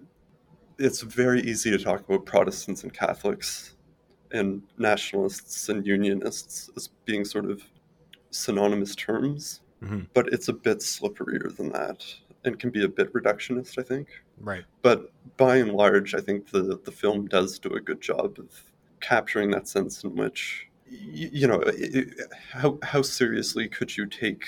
it's very easy to talk about Protestants and Catholics and nationalists and unionists as being sort of synonymous terms, mm-hmm. but it's a bit slipperier than that and can be a bit reductionist, I think. Right. But by and large, I think the the film does do a good job of capturing that sense in which you, you know, how how seriously could you take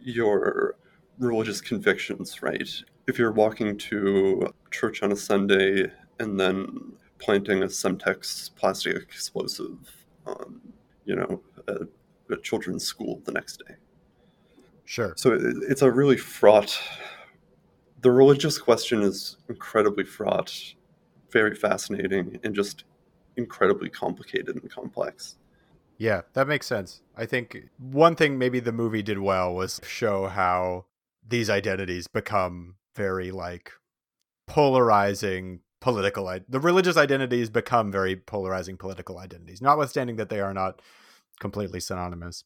your religious convictions, right? If you're walking to church on a Sunday and then planting a Semtex plastic explosive on, you know, a, a children's school the next day. Sure. So it, it's a really fraught. The religious question is incredibly fraught, very fascinating, and just incredibly complicated and complex. Yeah, that makes sense. I think one thing maybe the movie did well was show how these identities become very like polarizing political the religious identities become very polarizing political identities notwithstanding that they are not completely synonymous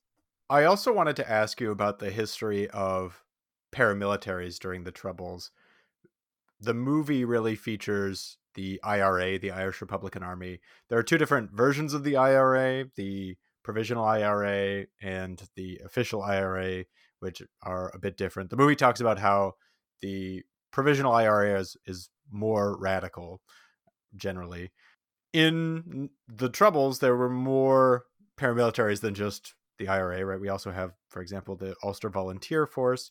i also wanted to ask you about the history of paramilitaries during the troubles the movie really features the IRA, the Irish Republican Army. There are two different versions of the IRA the provisional IRA and the official IRA, which are a bit different. The movie talks about how the provisional IRA is, is more radical generally. In the Troubles, there were more paramilitaries than just the IRA, right? We also have, for example, the Ulster Volunteer Force.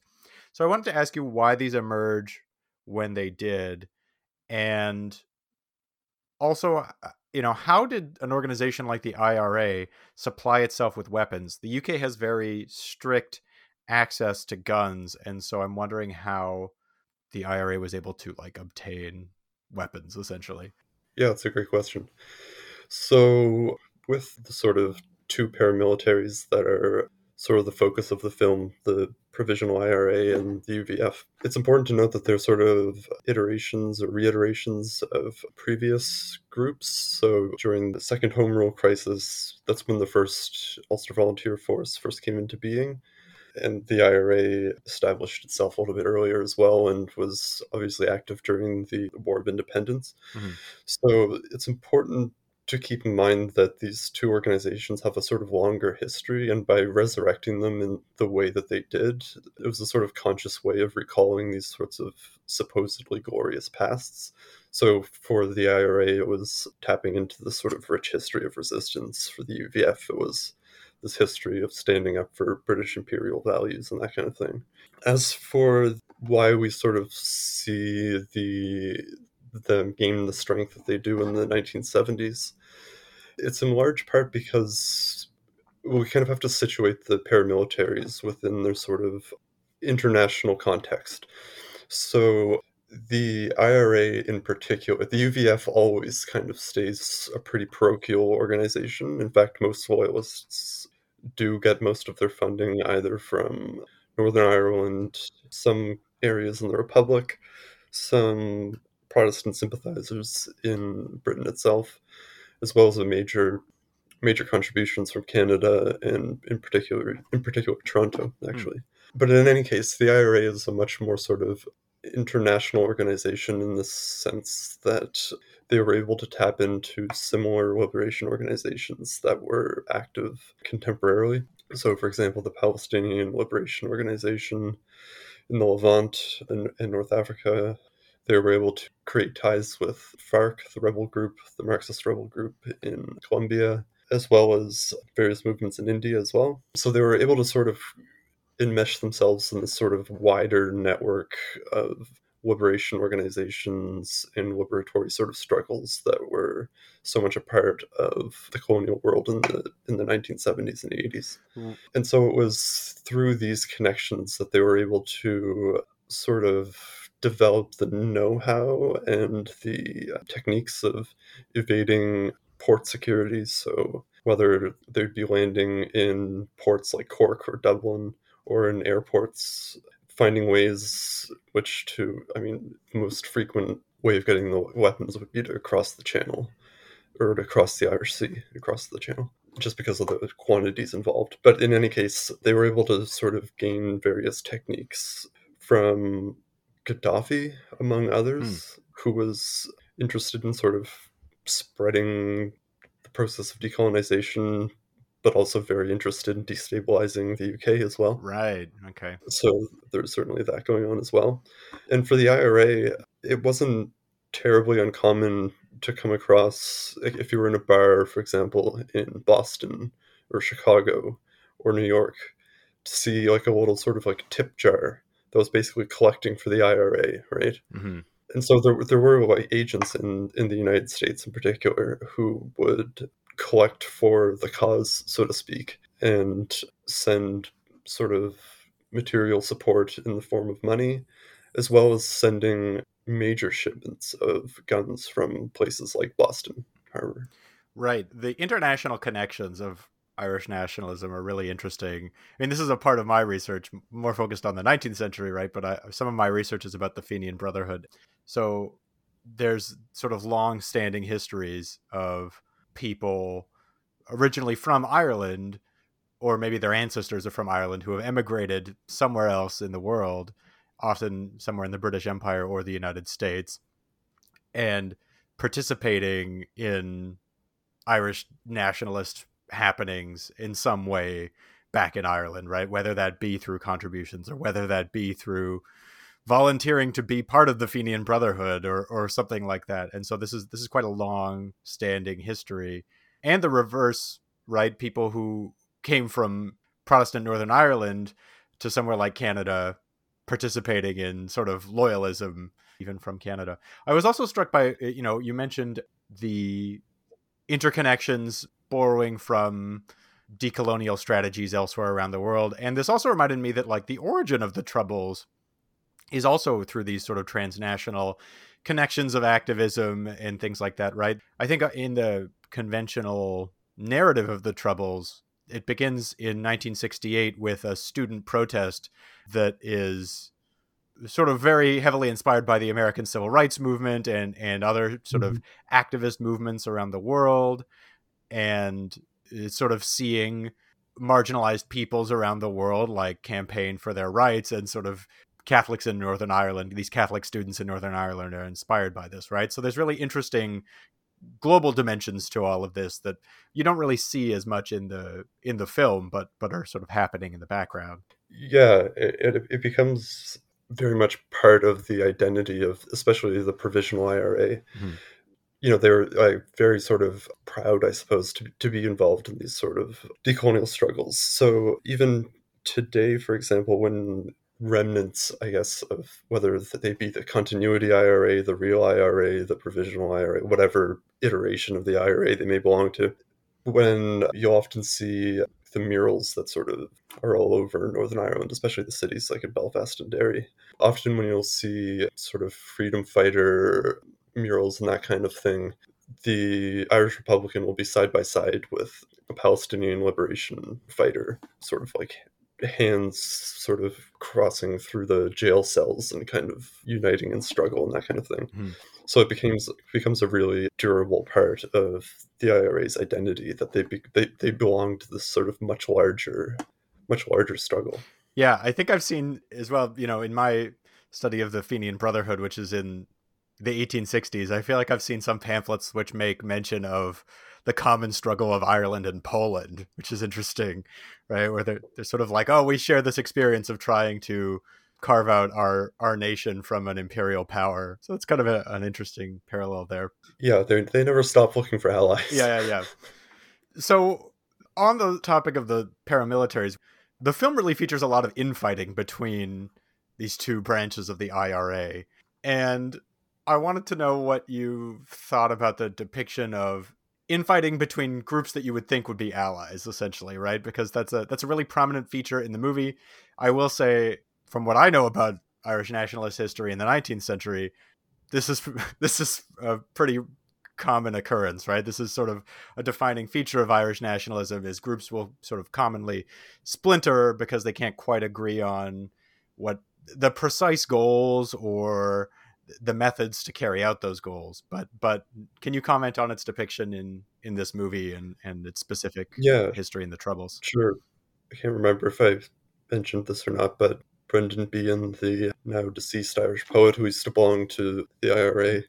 So I wanted to ask you why these emerge when they did, and also uh, you know how did an organization like the IRA supply itself with weapons the UK has very strict access to guns and so I'm wondering how the IRA was able to like obtain weapons essentially yeah that's a great question so with the sort of two paramilitaries that are sort of the focus of the film, the provisional IRA and the UVF. It's important to note that they're sort of iterations or reiterations of previous groups. So during the second Home Rule crisis, that's when the first Ulster Volunteer Force first came into being. and the IRA established itself a little bit earlier as well and was obviously active during the War of Independence. Mm-hmm. So it's important to keep in mind that these two organizations have a sort of longer history, and by resurrecting them in the way that they did, it was a sort of conscious way of recalling these sorts of supposedly glorious pasts. So for the IRA, it was tapping into the sort of rich history of resistance. For the UVF, it was this history of standing up for British imperial values and that kind of thing. As for why we sort of see the them gain the strength that they do in the 1970s, it's in large part because we kind of have to situate the paramilitaries within their sort of international context. So the IRA in particular, the UVF always kind of stays a pretty parochial organization. In fact, most loyalists do get most of their funding either from Northern Ireland, some areas in the Republic, some Protestant sympathizers in Britain itself, as well as a major major contributions from Canada and in particular in particular Toronto hmm. actually. Mm. But in any case, the IRA is a much more sort of international organization in the sense that they were able to tap into similar liberation organizations that were active contemporarily. So, for example, the Palestinian Liberation Organization in the Levant and in North Africa, they were able to create ties with FARC, the rebel group, the Marxist rebel group in Colombia, as well as various movements in India as well. So they were able to sort of enmesh themselves in this sort of wider network of liberation organizations and liberatory sort of struggles that were so much a part of the colonial world in the in the 1970s and 80s. Mm. And so it was through these connections that they were able to sort of develop the know-how and the techniques of evading port security so whether they'd be landing in ports like Cork or Dublin or in airports, finding ways which to, I mean, most frequent way of getting the weapons would be to cross the channel or to cross the Irish Sea, across the channel, just because of the quantities involved. But in any case, they were able to sort of gain various techniques from Gaddafi, among others, mm. who was interested in sort of spreading the process of decolonization but also very interested in destabilizing the UK as well. Right. Okay. So there's certainly that going on as well. And for the IRA, it wasn't terribly uncommon to come across if you were in a bar, for example, in Boston or Chicago or New York, to see like a little sort of like tip jar that was basically collecting for the IRA, right? Mm-hmm. And so there, there were like agents in, in the United States in particular who would collect for the cause, so to speak, and send sort of material support in the form of money, as well as sending major shipments of guns from places like Boston Harbor. Right. The international connections of Irish nationalism are really interesting. I mean, this is a part of my research, more focused on the 19th century, right? But I, some of my research is about the Fenian Brotherhood. So there's sort of long standing histories of people originally from Ireland, or maybe their ancestors are from Ireland who have emigrated somewhere else in the world, often somewhere in the British Empire or the United States, and participating in Irish nationalist happenings in some way back in Ireland, right? Whether that be through contributions or whether that be through volunteering to be part of the Fenian Brotherhood or or something like that. And so this is this is quite a long standing history. And the reverse, right? People who came from Protestant Northern Ireland to somewhere like Canada participating in sort of loyalism even from Canada. I was also struck by eh, you know, you mentioned the interconnections borrowing from decolonial strategies elsewhere around the world. And this also reminded me that like the origin of the troubles is also through these sort of transnational connections of activism and things like that, right? I think uh, in the conventional narrative of the Troubles, it begins in 1968 with a student protest that is sort of very heavily inspired by the American Civil Rights Movement and and other sort mm-hmm. of activist movements around the world, and sort of seeing marginalized peoples around the world like campaign for their rights and sort of Catholics in Northern Ireland, these Catholic students in Northern Ireland are inspired by this, right? So there's really interesting global dimensions to all of this that you don't really see as much in the in the film but but are sort of happening in the background yeah it, it becomes very much part of the identity of especially the provisional ira mm-hmm. you know they're like, very sort of proud i suppose to, to be involved in these sort of decolonial struggles so even today for example when remnants, I guess, of whether they be the continuity IRA, the real IRA, the provisional IRA, whatever iteration of the IRA they may belong to. When you often see the murals that sort of are all over Northern Ireland, especially the cities like in Belfast and Derry. Often, when you'll see sort of freedom fighter murals and that kind of thing, the Irish Republican will be side by side with a Palestinian liberation fighter, sort of like hands sort of crossing through the jail cells and kind of uniting in struggle and that kind of thing. Mm. So it becomes becomes a really durable part of the IRA's identity that they be, they they belong to this sort of much larger much larger struggle. Yeah, I think I've seen as well. You know, in my study of the Fenian Brotherhood, which is in the 1860s, I feel like I've seen some pamphlets which make mention of the common struggle of Ireland and Poland, which is interesting, right? Where they're, they're sort of like, oh, we share this experience of trying to carve out our our nation from an imperial power. So it's kind of a, an interesting parallel there. Yeah, they they never stop looking for allies. Yeah, yeah, yeah. So on the topic of the paramilitaries, the film really features a lot of infighting between these two branches of the IRA. And I wanted to know what you thought about the depiction of infighting between groups that you would think would be allies essentially right because that's a that's a really prominent feature in the movie i will say from what i know about irish nationalist history in the 19th century this is this is a pretty common occurrence right this is sort of a defining feature of irish nationalism is groups will sort of commonly splinter because they can't quite agree on what the precise goals or the methods to carry out those goals. But but can you comment on its depiction in in this movie and and its specific yeah history and the troubles? Sure. I can't remember if I mentioned this or not, but Brendan Behan, the now deceased Irish poet who used to belong to the IRA,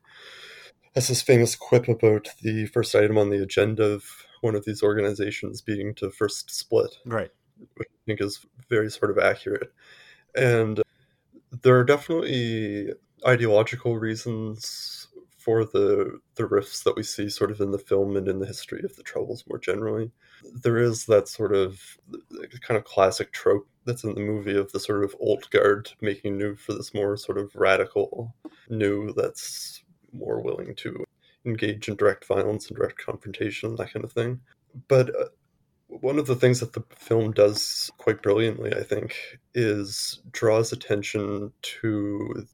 has this famous quip about the first item on the agenda of one of these organizations being to first split. Right. Which I think is very sort of accurate. And there are definitely ideological reasons for the the rifts that we see sort of in the film and in the history of the troubles more generally. There is that sort of kind of classic trope that's in the movie of the sort of old guard making new for this more sort of radical new that's more willing to engage in direct violence and direct confrontation that kind of thing. But uh, one of the things that the film does quite brilliantly, I think, is draws attention to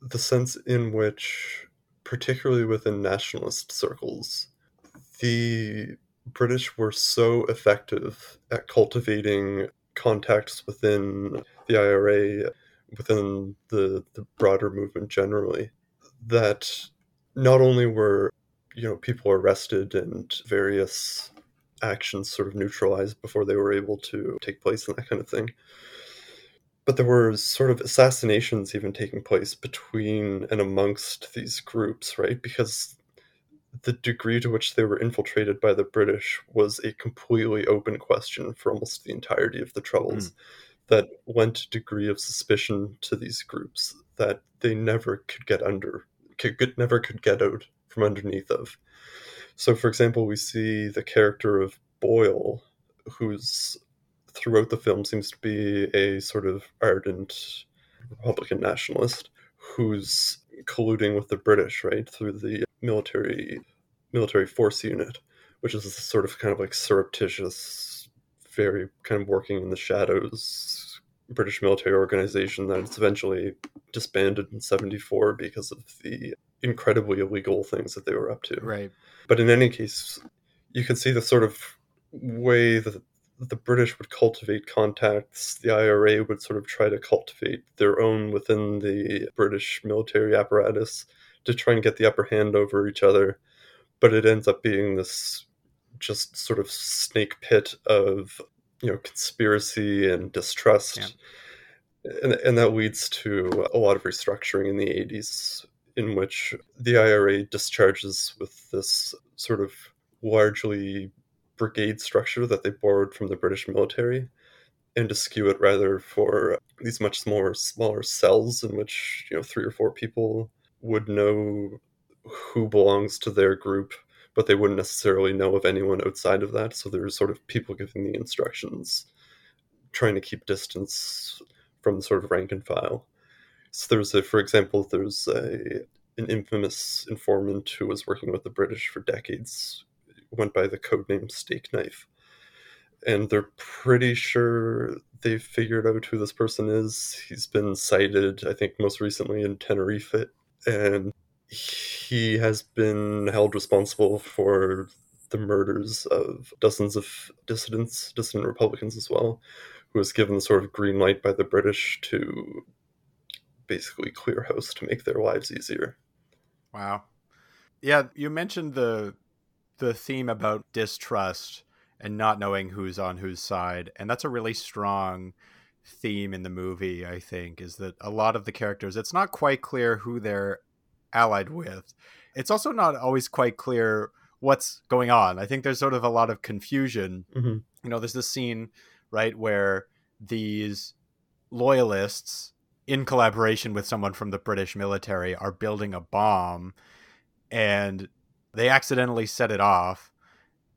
the sense in which, particularly within nationalist circles, the British were so effective at cultivating contacts within the IRA, within the, the broader movement generally, that not only were you know people arrested and various actions sort of neutralized before they were able to take place and that kind of thing but there were sort of assassinations even taking place between and amongst these groups, right? Because the degree to which they were infiltrated by the British was a completely open question for almost the entirety of the Troubles. Mm. That lent a degree of suspicion to these groups that they never could get under, could, never could get out from underneath of. So, for example, we see the character of Boyle, who's throughout the film seems to be a sort of ardent Republican nationalist who's colluding with the British, right, through the military military force unit, which is a sort of kind of like surreptitious, very kind of working in the shadows British military organization that's eventually disbanded in 74 because of the incredibly illegal things that they were up to. Right. But in any case, you can see the sort of way that the British would cultivate contacts, the IRA would sort of try to cultivate their own within the British military apparatus to try and get the upper hand over each other. But it ends up being this just sort of snake pit of you know conspiracy and distrust. Yeah. And, and that leads to a lot of restructuring in the 80s in which the IRA discharges with this sort of largely brigade structure that they borrowed from the British military and to skew it rather for these much smaller smaller cells in which you know three or four people would know who belongs to their group but they wouldn't necessarily know of anyone outside of that. So there's sort of people giving the instructions trying to keep distance from the sort of rank and file. So there's a for example there's a an infamous informant who was working with the british for decades went by the code name Stakeknife and they're pretty sure they've figured out who this person is. He's been sighted, I think, most recently in Tenerife, and he has been held responsible for the murders of dozens of dissidents, dissident Republicans as well, who was given the sort of green light by the British to basically clear house to make their lives easier. Wow. Yeah, you mentioned the the theme about distrust and not knowing who's on whose side. And that's a really strong theme in the movie, I think, is that a lot of the characters, it's not quite clear who they're allied with. It's also not always quite clear what's going on. I think there's sort of a lot of confusion. Mm-hmm. You know, there's this scene, right, where these loyalists, in collaboration with someone from the British military, are building a bomb and they accidentally set it off.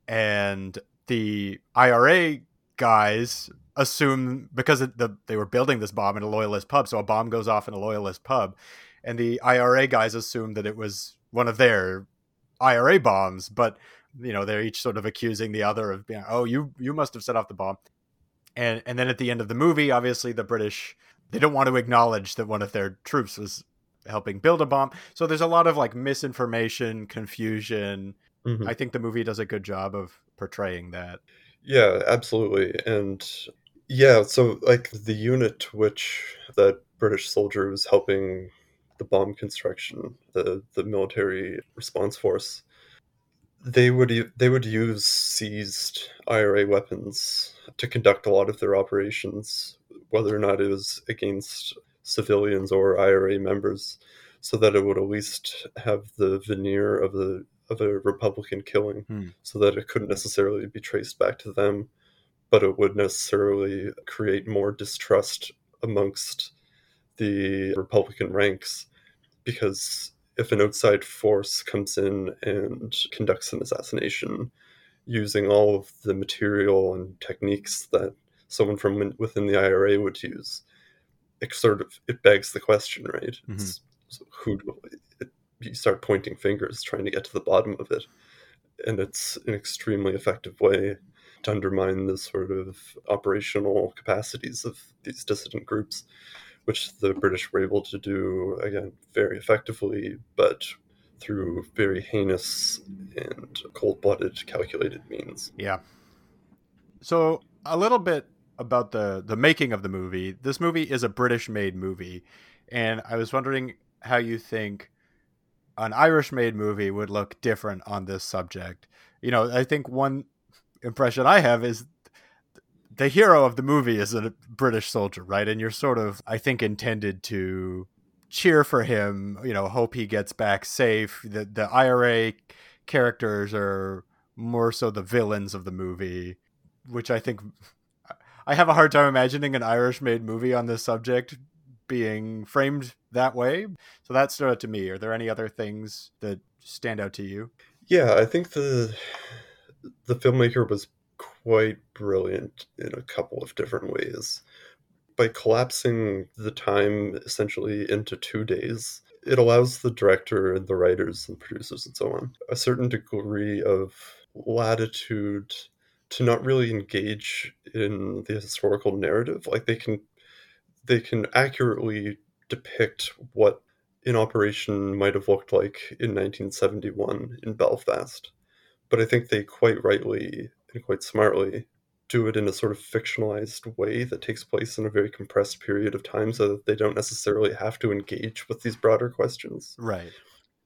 And the IRA guys assume because the, they were building this bomb in a loyalist pub, so a bomb goes off in a loyalist pub, and the IRA guys assume that it was one of their IRA bombs, but you know they're each sort of accusing the other of being, oh, you you must have set off the bomb, and and then at the end of the movie, obviously the British they don't want to acknowledge that one of their troops was helping build a bomb, so there's a lot of like misinformation, confusion. Mm-hmm. I think the movie does a good job of portraying that. Yeah, absolutely. And yeah, so like the unit which that British soldier was helping the bomb construction, the the military response force, they would they would use seized IRA weapons to conduct a lot of their operations, whether or not it was against civilians or IRA members, so that it would at least have the veneer of the of a Republican killing, hmm. so that it couldn't necessarily be traced back to them, but it would necessarily create more distrust amongst the Republican ranks because if an outside force comes in and conducts an assassination using all of the material and techniques that someone from within the IRA would use, it sort of it begs the question, right? Mm-hmm. who it, you start pointing fingers trying to get to the bottom of it and it's an extremely effective way to undermine the sort of operational capacities of these dissident groups which the british were able to do again very effectively but through very heinous and cold-blooded calculated means yeah so a little bit about the the making of the movie this movie is a british made movie and i was wondering how you think an Irish made movie would look different on this subject. You know, I think one impression I have is the hero of the movie is a British soldier, right? And you're sort of, I think, intended to cheer for him, you know, hope he gets back safe. The the IRA characters are more so the villains of the movie, which I think I have a hard time imagining an Irish made movie on this subject being framed that way. So that stood out to me. Are there any other things that stand out to you? Yeah, I think the the filmmaker was quite brilliant in a couple of different ways. By collapsing the time essentially into two days, it allows the director and the writers and producers and so on a certain degree of latitude to not really engage in the historical narrative. Like they can they can accurately depict what an operation might have looked like in 1971 in Belfast. But I think they quite rightly and quite smartly do it in a sort of fictionalized way that takes place in a very compressed period of time so that they don't necessarily have to engage with these broader questions. Right.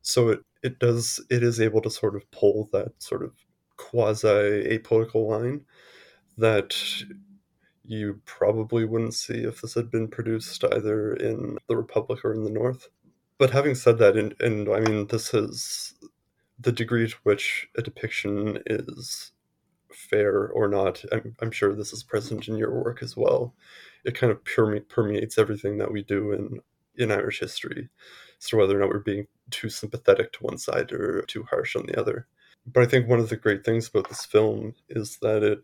So it, it does it is able to sort of pull that sort of quasi apolitical line that you probably wouldn't see if this had been produced either in the Republic or in the North. But having said that, and, and I mean, this is the degree to which a depiction is fair or not. I'm, I'm sure this is present in your work as well. It kind of perme- permeates everything that we do in in Irish history, so whether or not we're being too sympathetic to one side or too harsh on the other. But I think one of the great things about this film is that it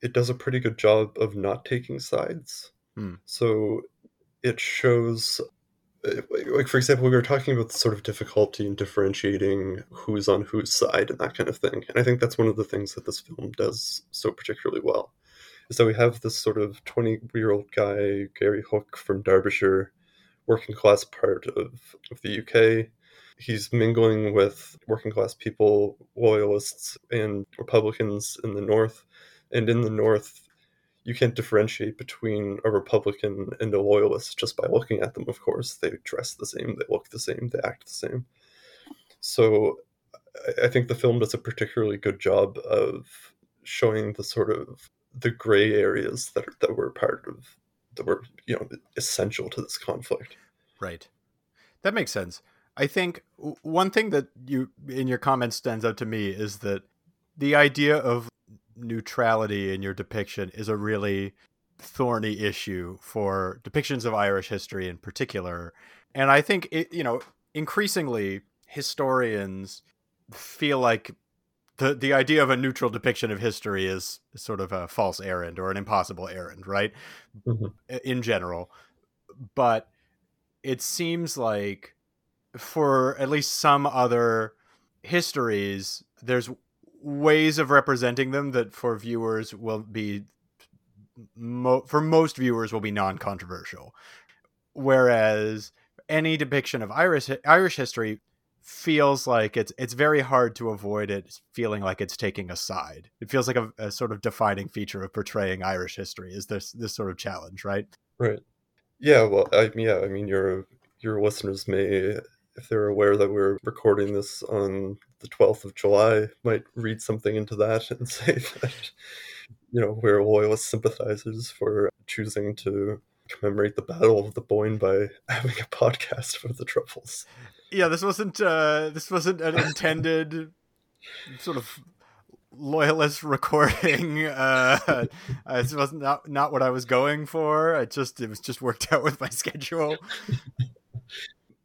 it does a pretty good job of not taking sides. Hmm. So it shows like for example we were talking about the sort of difficulty in differentiating who's on whose side and that kind of thing and i think that's one of the things that this film does so particularly well is that we have this sort of 20 year old guy gary hook from derbyshire working class part of, of the uk he's mingling with working class people loyalists and republicans in the north and in the north you can't differentiate between a Republican and a loyalist just by looking at them, of course. They dress the same, they look the same, they act the same. So I think the film does a particularly good job of showing the sort of the gray areas that that were part of that were you know essential to this conflict. Right. That makes sense. I think one thing that you in your comments stands out to me is that the idea of neutrality in your depiction is a really thorny issue for depictions of Irish history in particular. And I think it, you know, increasingly historians feel like the the idea of a neutral depiction of history is sort of a false errand or an impossible errand, right? Mm-hmm. In general. But it seems like for at least some other histories there's ways of representing them that for viewers will be mo- for most viewers will be non-controversial whereas any depiction of Irish Irish history feels like it's it's very hard to avoid it feeling like it's taking a side. It feels like a, a, sort of defining feature of portraying Irish history is this this sort of challenge, right? Right. Yeah. Well, I, yeah. I mean, your your listeners may if they're aware that we're recording this on the 12th of July, might read something into that and say that, you know, we're loyalist sympathizers for choosing to commemorate the Battle of the Boyne by having a podcast for the Troubles. Yeah, this wasn't uh, this wasn't an intended sort of loyalist recording. Uh, this was not not what I was going for. I just it was just worked out with my schedule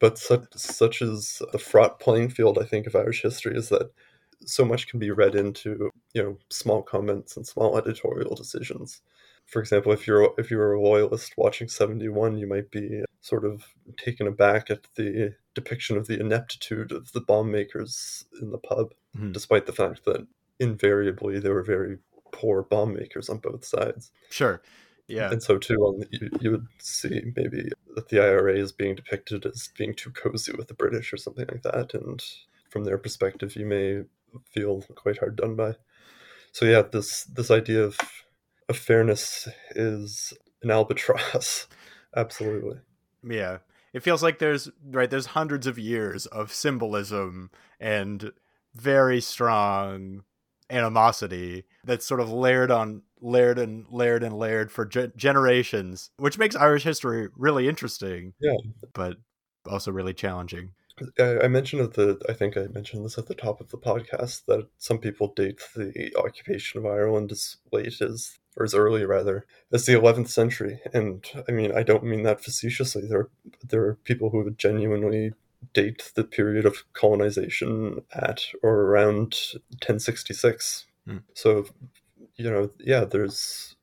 but such such is the fraught playing field I think of Irish history is that so much can be read into you know small comments and small editorial decisions. For example, if you're if you're a loyalist watching 71, you might be sort of taken aback at the depiction of the ineptitude of the bomb makers in the pub, mm-hmm. despite the fact that invariably they were very poor bomb makers on both sides. Sure. Yeah. And so too, on the, you, you would see maybe that the IRA is being depicted as being too cozy with the British or something like that, and from their perspective, you may feel quite hard done by. So yeah, this this idea of of fairness is an albatross, absolutely. Yeah, it feels like there's right there's hundreds of years of symbolism and very strong animosity that's sort of layered on layered and layered and layered for ge- generations, which makes Irish history really interesting. Yeah, but also really challenging. I mentioned at the I think I mentioned this at the top of the podcast that some people date the occupation of Ireland as late as or as early rather as the 11th century and I mean I don't mean that facetiously there there are people who would genuinely date the period of colonization at or around 1066 mm. so you know, yeah, there's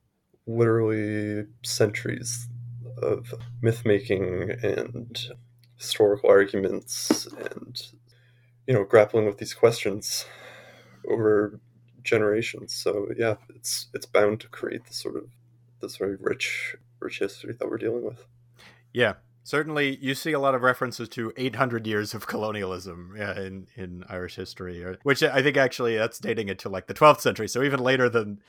literally centuries of myth making and historical arguments and you know grappling with these questions over generations. So yeah it's it's bound to create this sort of this very rich rich history that we're dealing with. Yeah certainly you see a lot of references to 800 years of colonialism yeah, in in Irish history, which I think actually that's dating it to like the 12th century, so even later than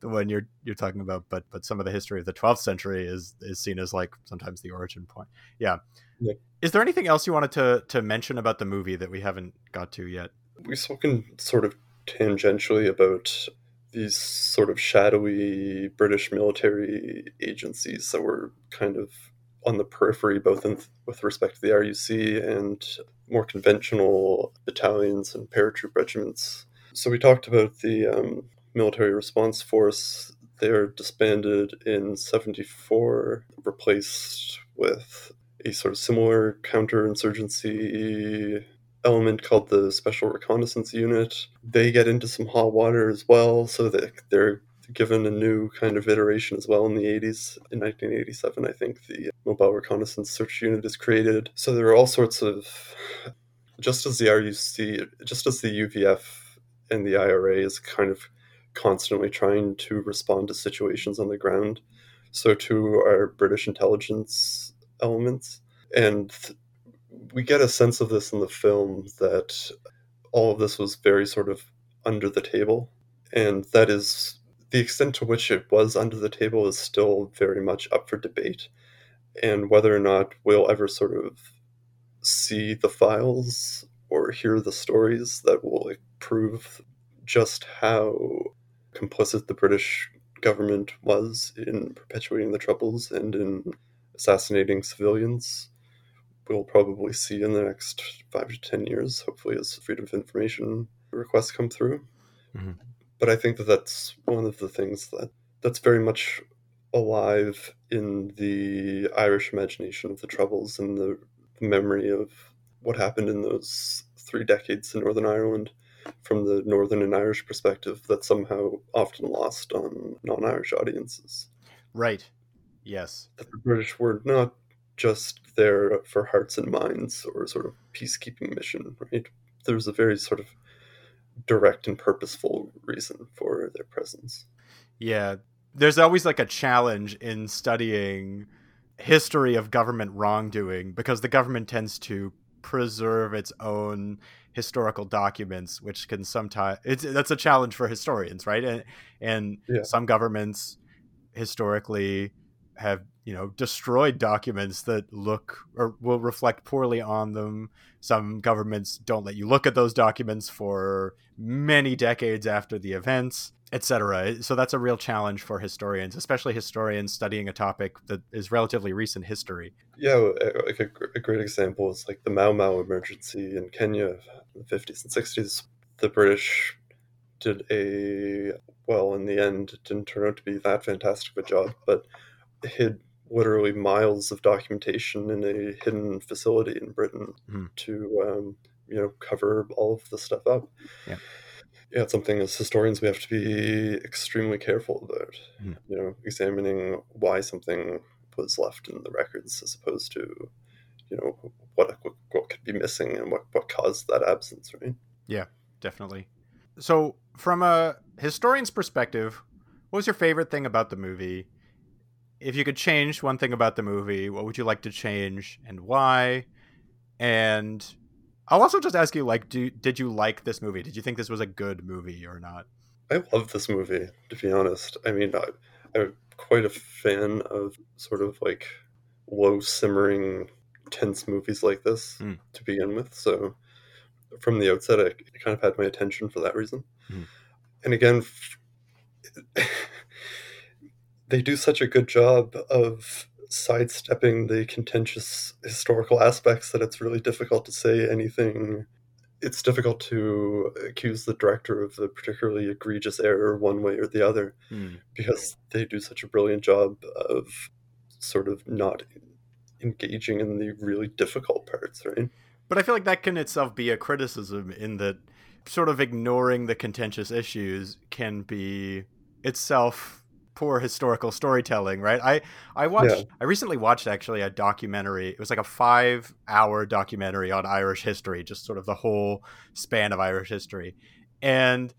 the one you're you're talking about. But but some of the history of the 12th century is is seen as like sometimes the origin point. Yeah. yeah. Is there anything else you wanted to to mention about the movie that we haven't got to yet? We've spoken sort of tangentially about these sort of shadowy British military agencies that were kind of on the periphery, both in, with respect to the RUC and more conventional battalions and paratroop regiments. So we talked about the um, military response force. They're disbanded in 74, replaced with a sort of similar counterinsurgency element called the Special Reconnaissance Unit. They get into some hot water as well, so that they're given a new kind of iteration as well in the 80s. In 1987, I think the Mobile Reconnaissance Search Unit is created. So there are all sorts of, just as the RUC, just as the UVF and the IRA is kind of constantly trying to respond to situations on the ground, so too are British intelligence elements. And we get a sense of this in the film that all of this was very sort of under the table. And that is the extent to which it was under the table is still very much up for debate. And whether or not we'll ever sort of see the files or hear the stories that will prove just how complicit the British government was in perpetuating the Troubles and in assassinating civilians we'll probably see in the next five to ten years, hopefully, as freedom of information requests come through. Mm-hmm. But I think that that's one of the things that that's very much alive in the Irish imagination of the Troubles and the memory of what happened in those three decades in Northern Ireland from the Northern and Irish perspective that's somehow often lost on non Irish audiences. Right. Yes. That the British were not just there for hearts and minds or sort of peacekeeping mission, right? There's a very sort of direct and purposeful reason for their presence. Yeah. There's always like a challenge in studying history of government wrongdoing because the government tends to preserve its own historical documents which can sometimes it's that's a challenge for historians right and and yeah. some governments historically have you know destroyed documents that look or will reflect poorly on them. Some governments don't let you look at those documents for many decades after the events etc so that's a real challenge for historians especially historians studying a topic that is relatively recent history. Yeah like a, a great example is like the mau mau emergency in kenya in the 50s and 60s the british did a well in the end it didn't turn out to be that fantastic of a job but hid literally miles of documentation in a hidden facility in Britain mm. to um, you know cover all of the stuff up. Yeah. Yeah, it's something as historians we have to be extremely careful about. Mm. You know, examining why something was left in the records as opposed to, you know, what what could be missing and what what caused that absence, right? Yeah, definitely. So, from a historian's perspective, what was your favorite thing about the movie? If you could change one thing about the movie, what would you like to change and why? And I'll also just ask you, like, do did you like this movie? Did you think this was a good movie or not? I love this movie, to be honest. I mean, I, I'm quite a fan of sort of like low simmering, tense movies like this mm. to begin with. So from the outset, I kind of had my attention for that reason. Mm. And again, they do such a good job of sidestepping the contentious historical aspects that it's really difficult to say anything. It's difficult to accuse the director of a particularly egregious error one way or the other mm. because they do such a brilliant job of sort of not engaging in the really difficult parts, right? But I feel like that can itself be a criticism in that sort of ignoring the contentious issues can be itself poor historical storytelling, right? I I watched yeah. I recently watched actually a documentary. It was like a 5-hour documentary on Irish history, just sort of the whole span of Irish history. And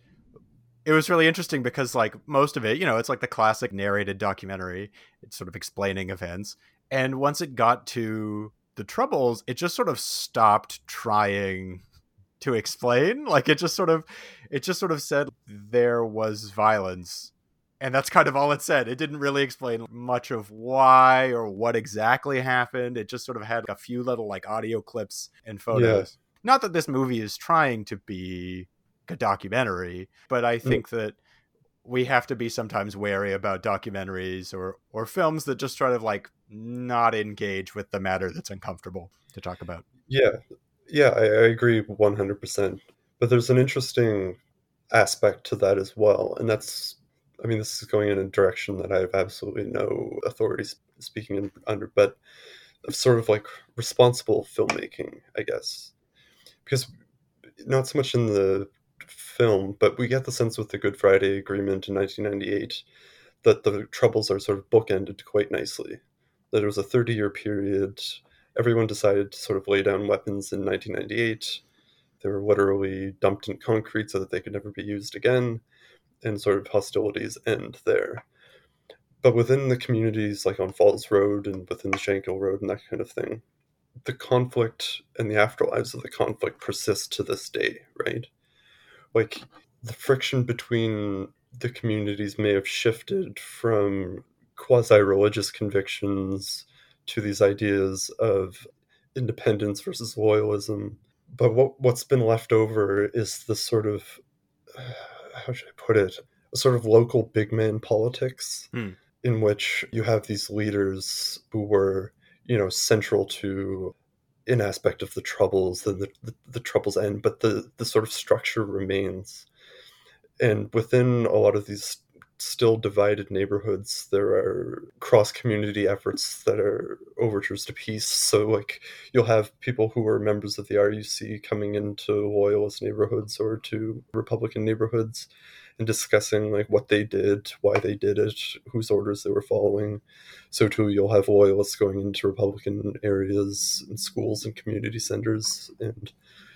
it was really interesting because like most of it, you know, it's like the classic narrated documentary. It's sort of explaining events. And once it got to the troubles, it just sort of stopped trying to explain. Like it just sort of it just sort of said there was violence and that's kind of all it said. It didn't really explain much of why or what exactly happened. It just sort of had a few little like audio clips and photos. Yeah. Not that this movie is trying to be a documentary, but I mm. think yeah. that we have to be sometimes wary about documentaries or or films that just sort of like not engage with the matter that's uncomfortable to talk about. Yeah, yeah, I, I agree one hundred percent. But there's an interesting aspect to that as well, and that's, I mean, this is going in a direction that I have absolutely no authority speaking in, under, but of sort of like responsible filmmaking, I guess, because not so much in the film, but we get the sense with the Good Friday Agreement in 1998 that the troubles are sort of bookended quite nicely. That it was a 30 year period. Everyone decided to sort of lay down weapons in 1998. They were literally dumped in concrete so that they could never be used again, and sort of hostilities end there. But within the communities, like on Falls Road and within Shankill Road and that kind of thing, the conflict and the afterlives of the conflict persist to this day, right? like the friction between the communities may have shifted from quasi religious convictions to these ideas of independence versus loyalism. But what, what's been left over is the sort of, how should I put it, a sort of local big man politics hmm. in which you have these leaders who were, you know, central to an aspect of the troubles then the, the, the, troubles end, but the, the sort of structure remains. And within a lot of these still divided neighborhoods, there are cross community efforts that are overtures to peace. So, like, you'll have people who are members of the RUC coming into loyalist neighborhoods or to Republican neighborhoods and discussing like what they did, why they did it, whose orders they were following. So too, you'll have loyalists going into Republican areas and schools and community centers, and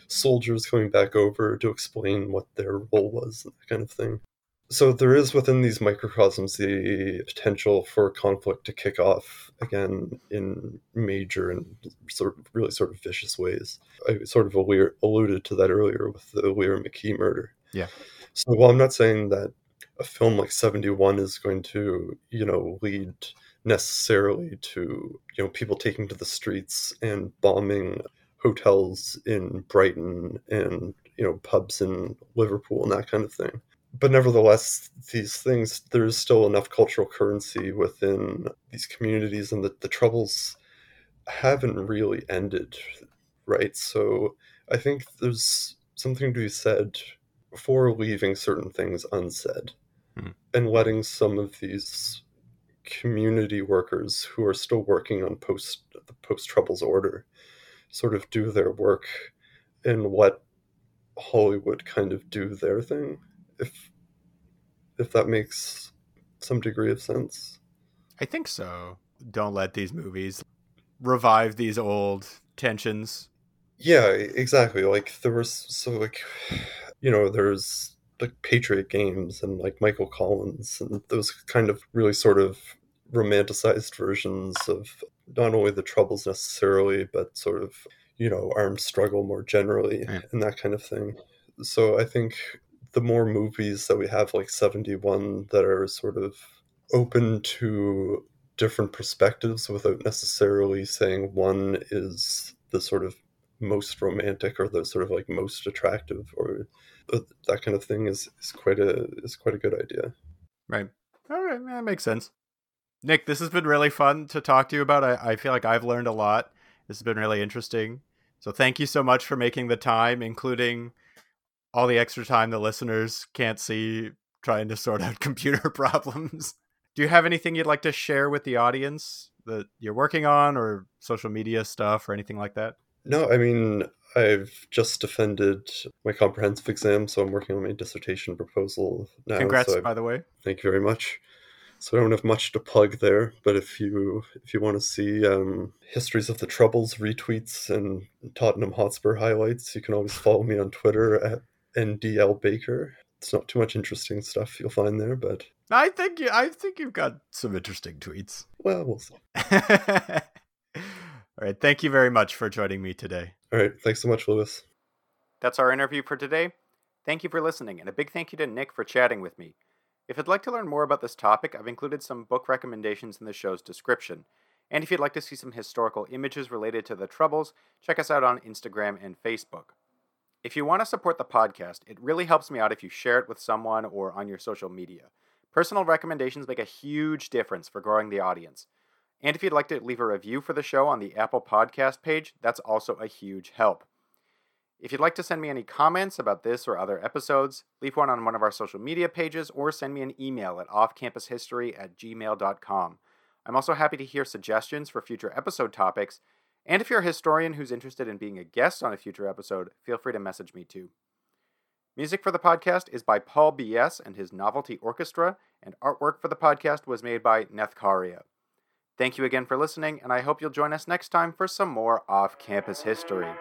soldiers coming back over to explain what their role was and that kind of thing. So there is within these microcosms the potential for conflict to kick off again in major and sort of really sort of vicious ways. I sort of alluded to that earlier with the Lyra McKee murder. Yeah. So while I'm not saying that a film like 71 is going to, you know, lead necessarily to, you know, people taking to the streets and bombing hotels in Brighton and, you know, pubs in Liverpool and that kind of thing. But nevertheless, these things, there is still enough cultural currency within these communities, and that the troubles haven't really ended, right? So I think there's something to be said for leaving certain things unsaid hmm. and letting some of these community workers who are still working on post the post troubles order sort of do their work and let Hollywood kind of do their thing if if that makes some degree of sense. I think so. Don't let these movies revive these old tensions. Yeah, exactly. Like there was so like you know, there's like Patriot Games and like Michael Collins and those kind of really sort of romanticized versions of not only the troubles necessarily, but sort of, you know, armed struggle more generally yeah. and that kind of thing. So I think the more movies that we have like 71 that are sort of open to different perspectives without necessarily saying one is the sort of most romantic or the sort of like most attractive or uh, that kind of thing is, is quite a is quite a good idea. Right. All right, that makes sense. Nick, this has been really fun to talk to you about. I, I feel like I've learned a lot. This has been really interesting. So thank you so much for making the time, including all the extra time the listeners can't see trying to sort out computer problems. Do you have anything you'd like to share with the audience that you're working on or social media stuff or anything like that? No, I mean, I've just defended my comprehensive exam, so I'm working on my dissertation proposal now. Congrats, so by the way. Thank you very much. So I don't have much to plug there, but if you if you want to see um, histories of the Troubles retweets and Tottenham Hotspur highlights, you can always follow me on Twitter at ndl baker. It's not too much interesting stuff you'll find there, but I think you, I think you've got some interesting tweets. Well, we'll see. All right. Thank you very much for joining me today. All right. Thanks so much, Lewis. That's our interview for today. Thank you for listening, and a big thank you to Nick for chatting with me. If you'd like to learn more about this topic, I've included some book recommendations in the show's description. And if you'd like to see some historical images related to the Troubles, check us out on Instagram and Facebook. If you want to support the podcast, it really helps me out if you share it with someone or on your social media. Personal recommendations make a huge difference for growing the audience. And if you'd like to leave a review for the show on the Apple Podcast page, that's also a huge help. If you'd like to send me any comments about this or other episodes, leave one on one of our social media pages or send me an email at offcampushistory at gmail.com. I'm also happy to hear suggestions for future episode topics, and if you're a historian who's interested in being a guest on a future episode, feel free to message me too. Music for the podcast is by Paul B.S. and his Novelty Orchestra, and artwork for the podcast was made by Nethkaria. Thank you again for listening, and I hope you'll join us next time for some more off campus history.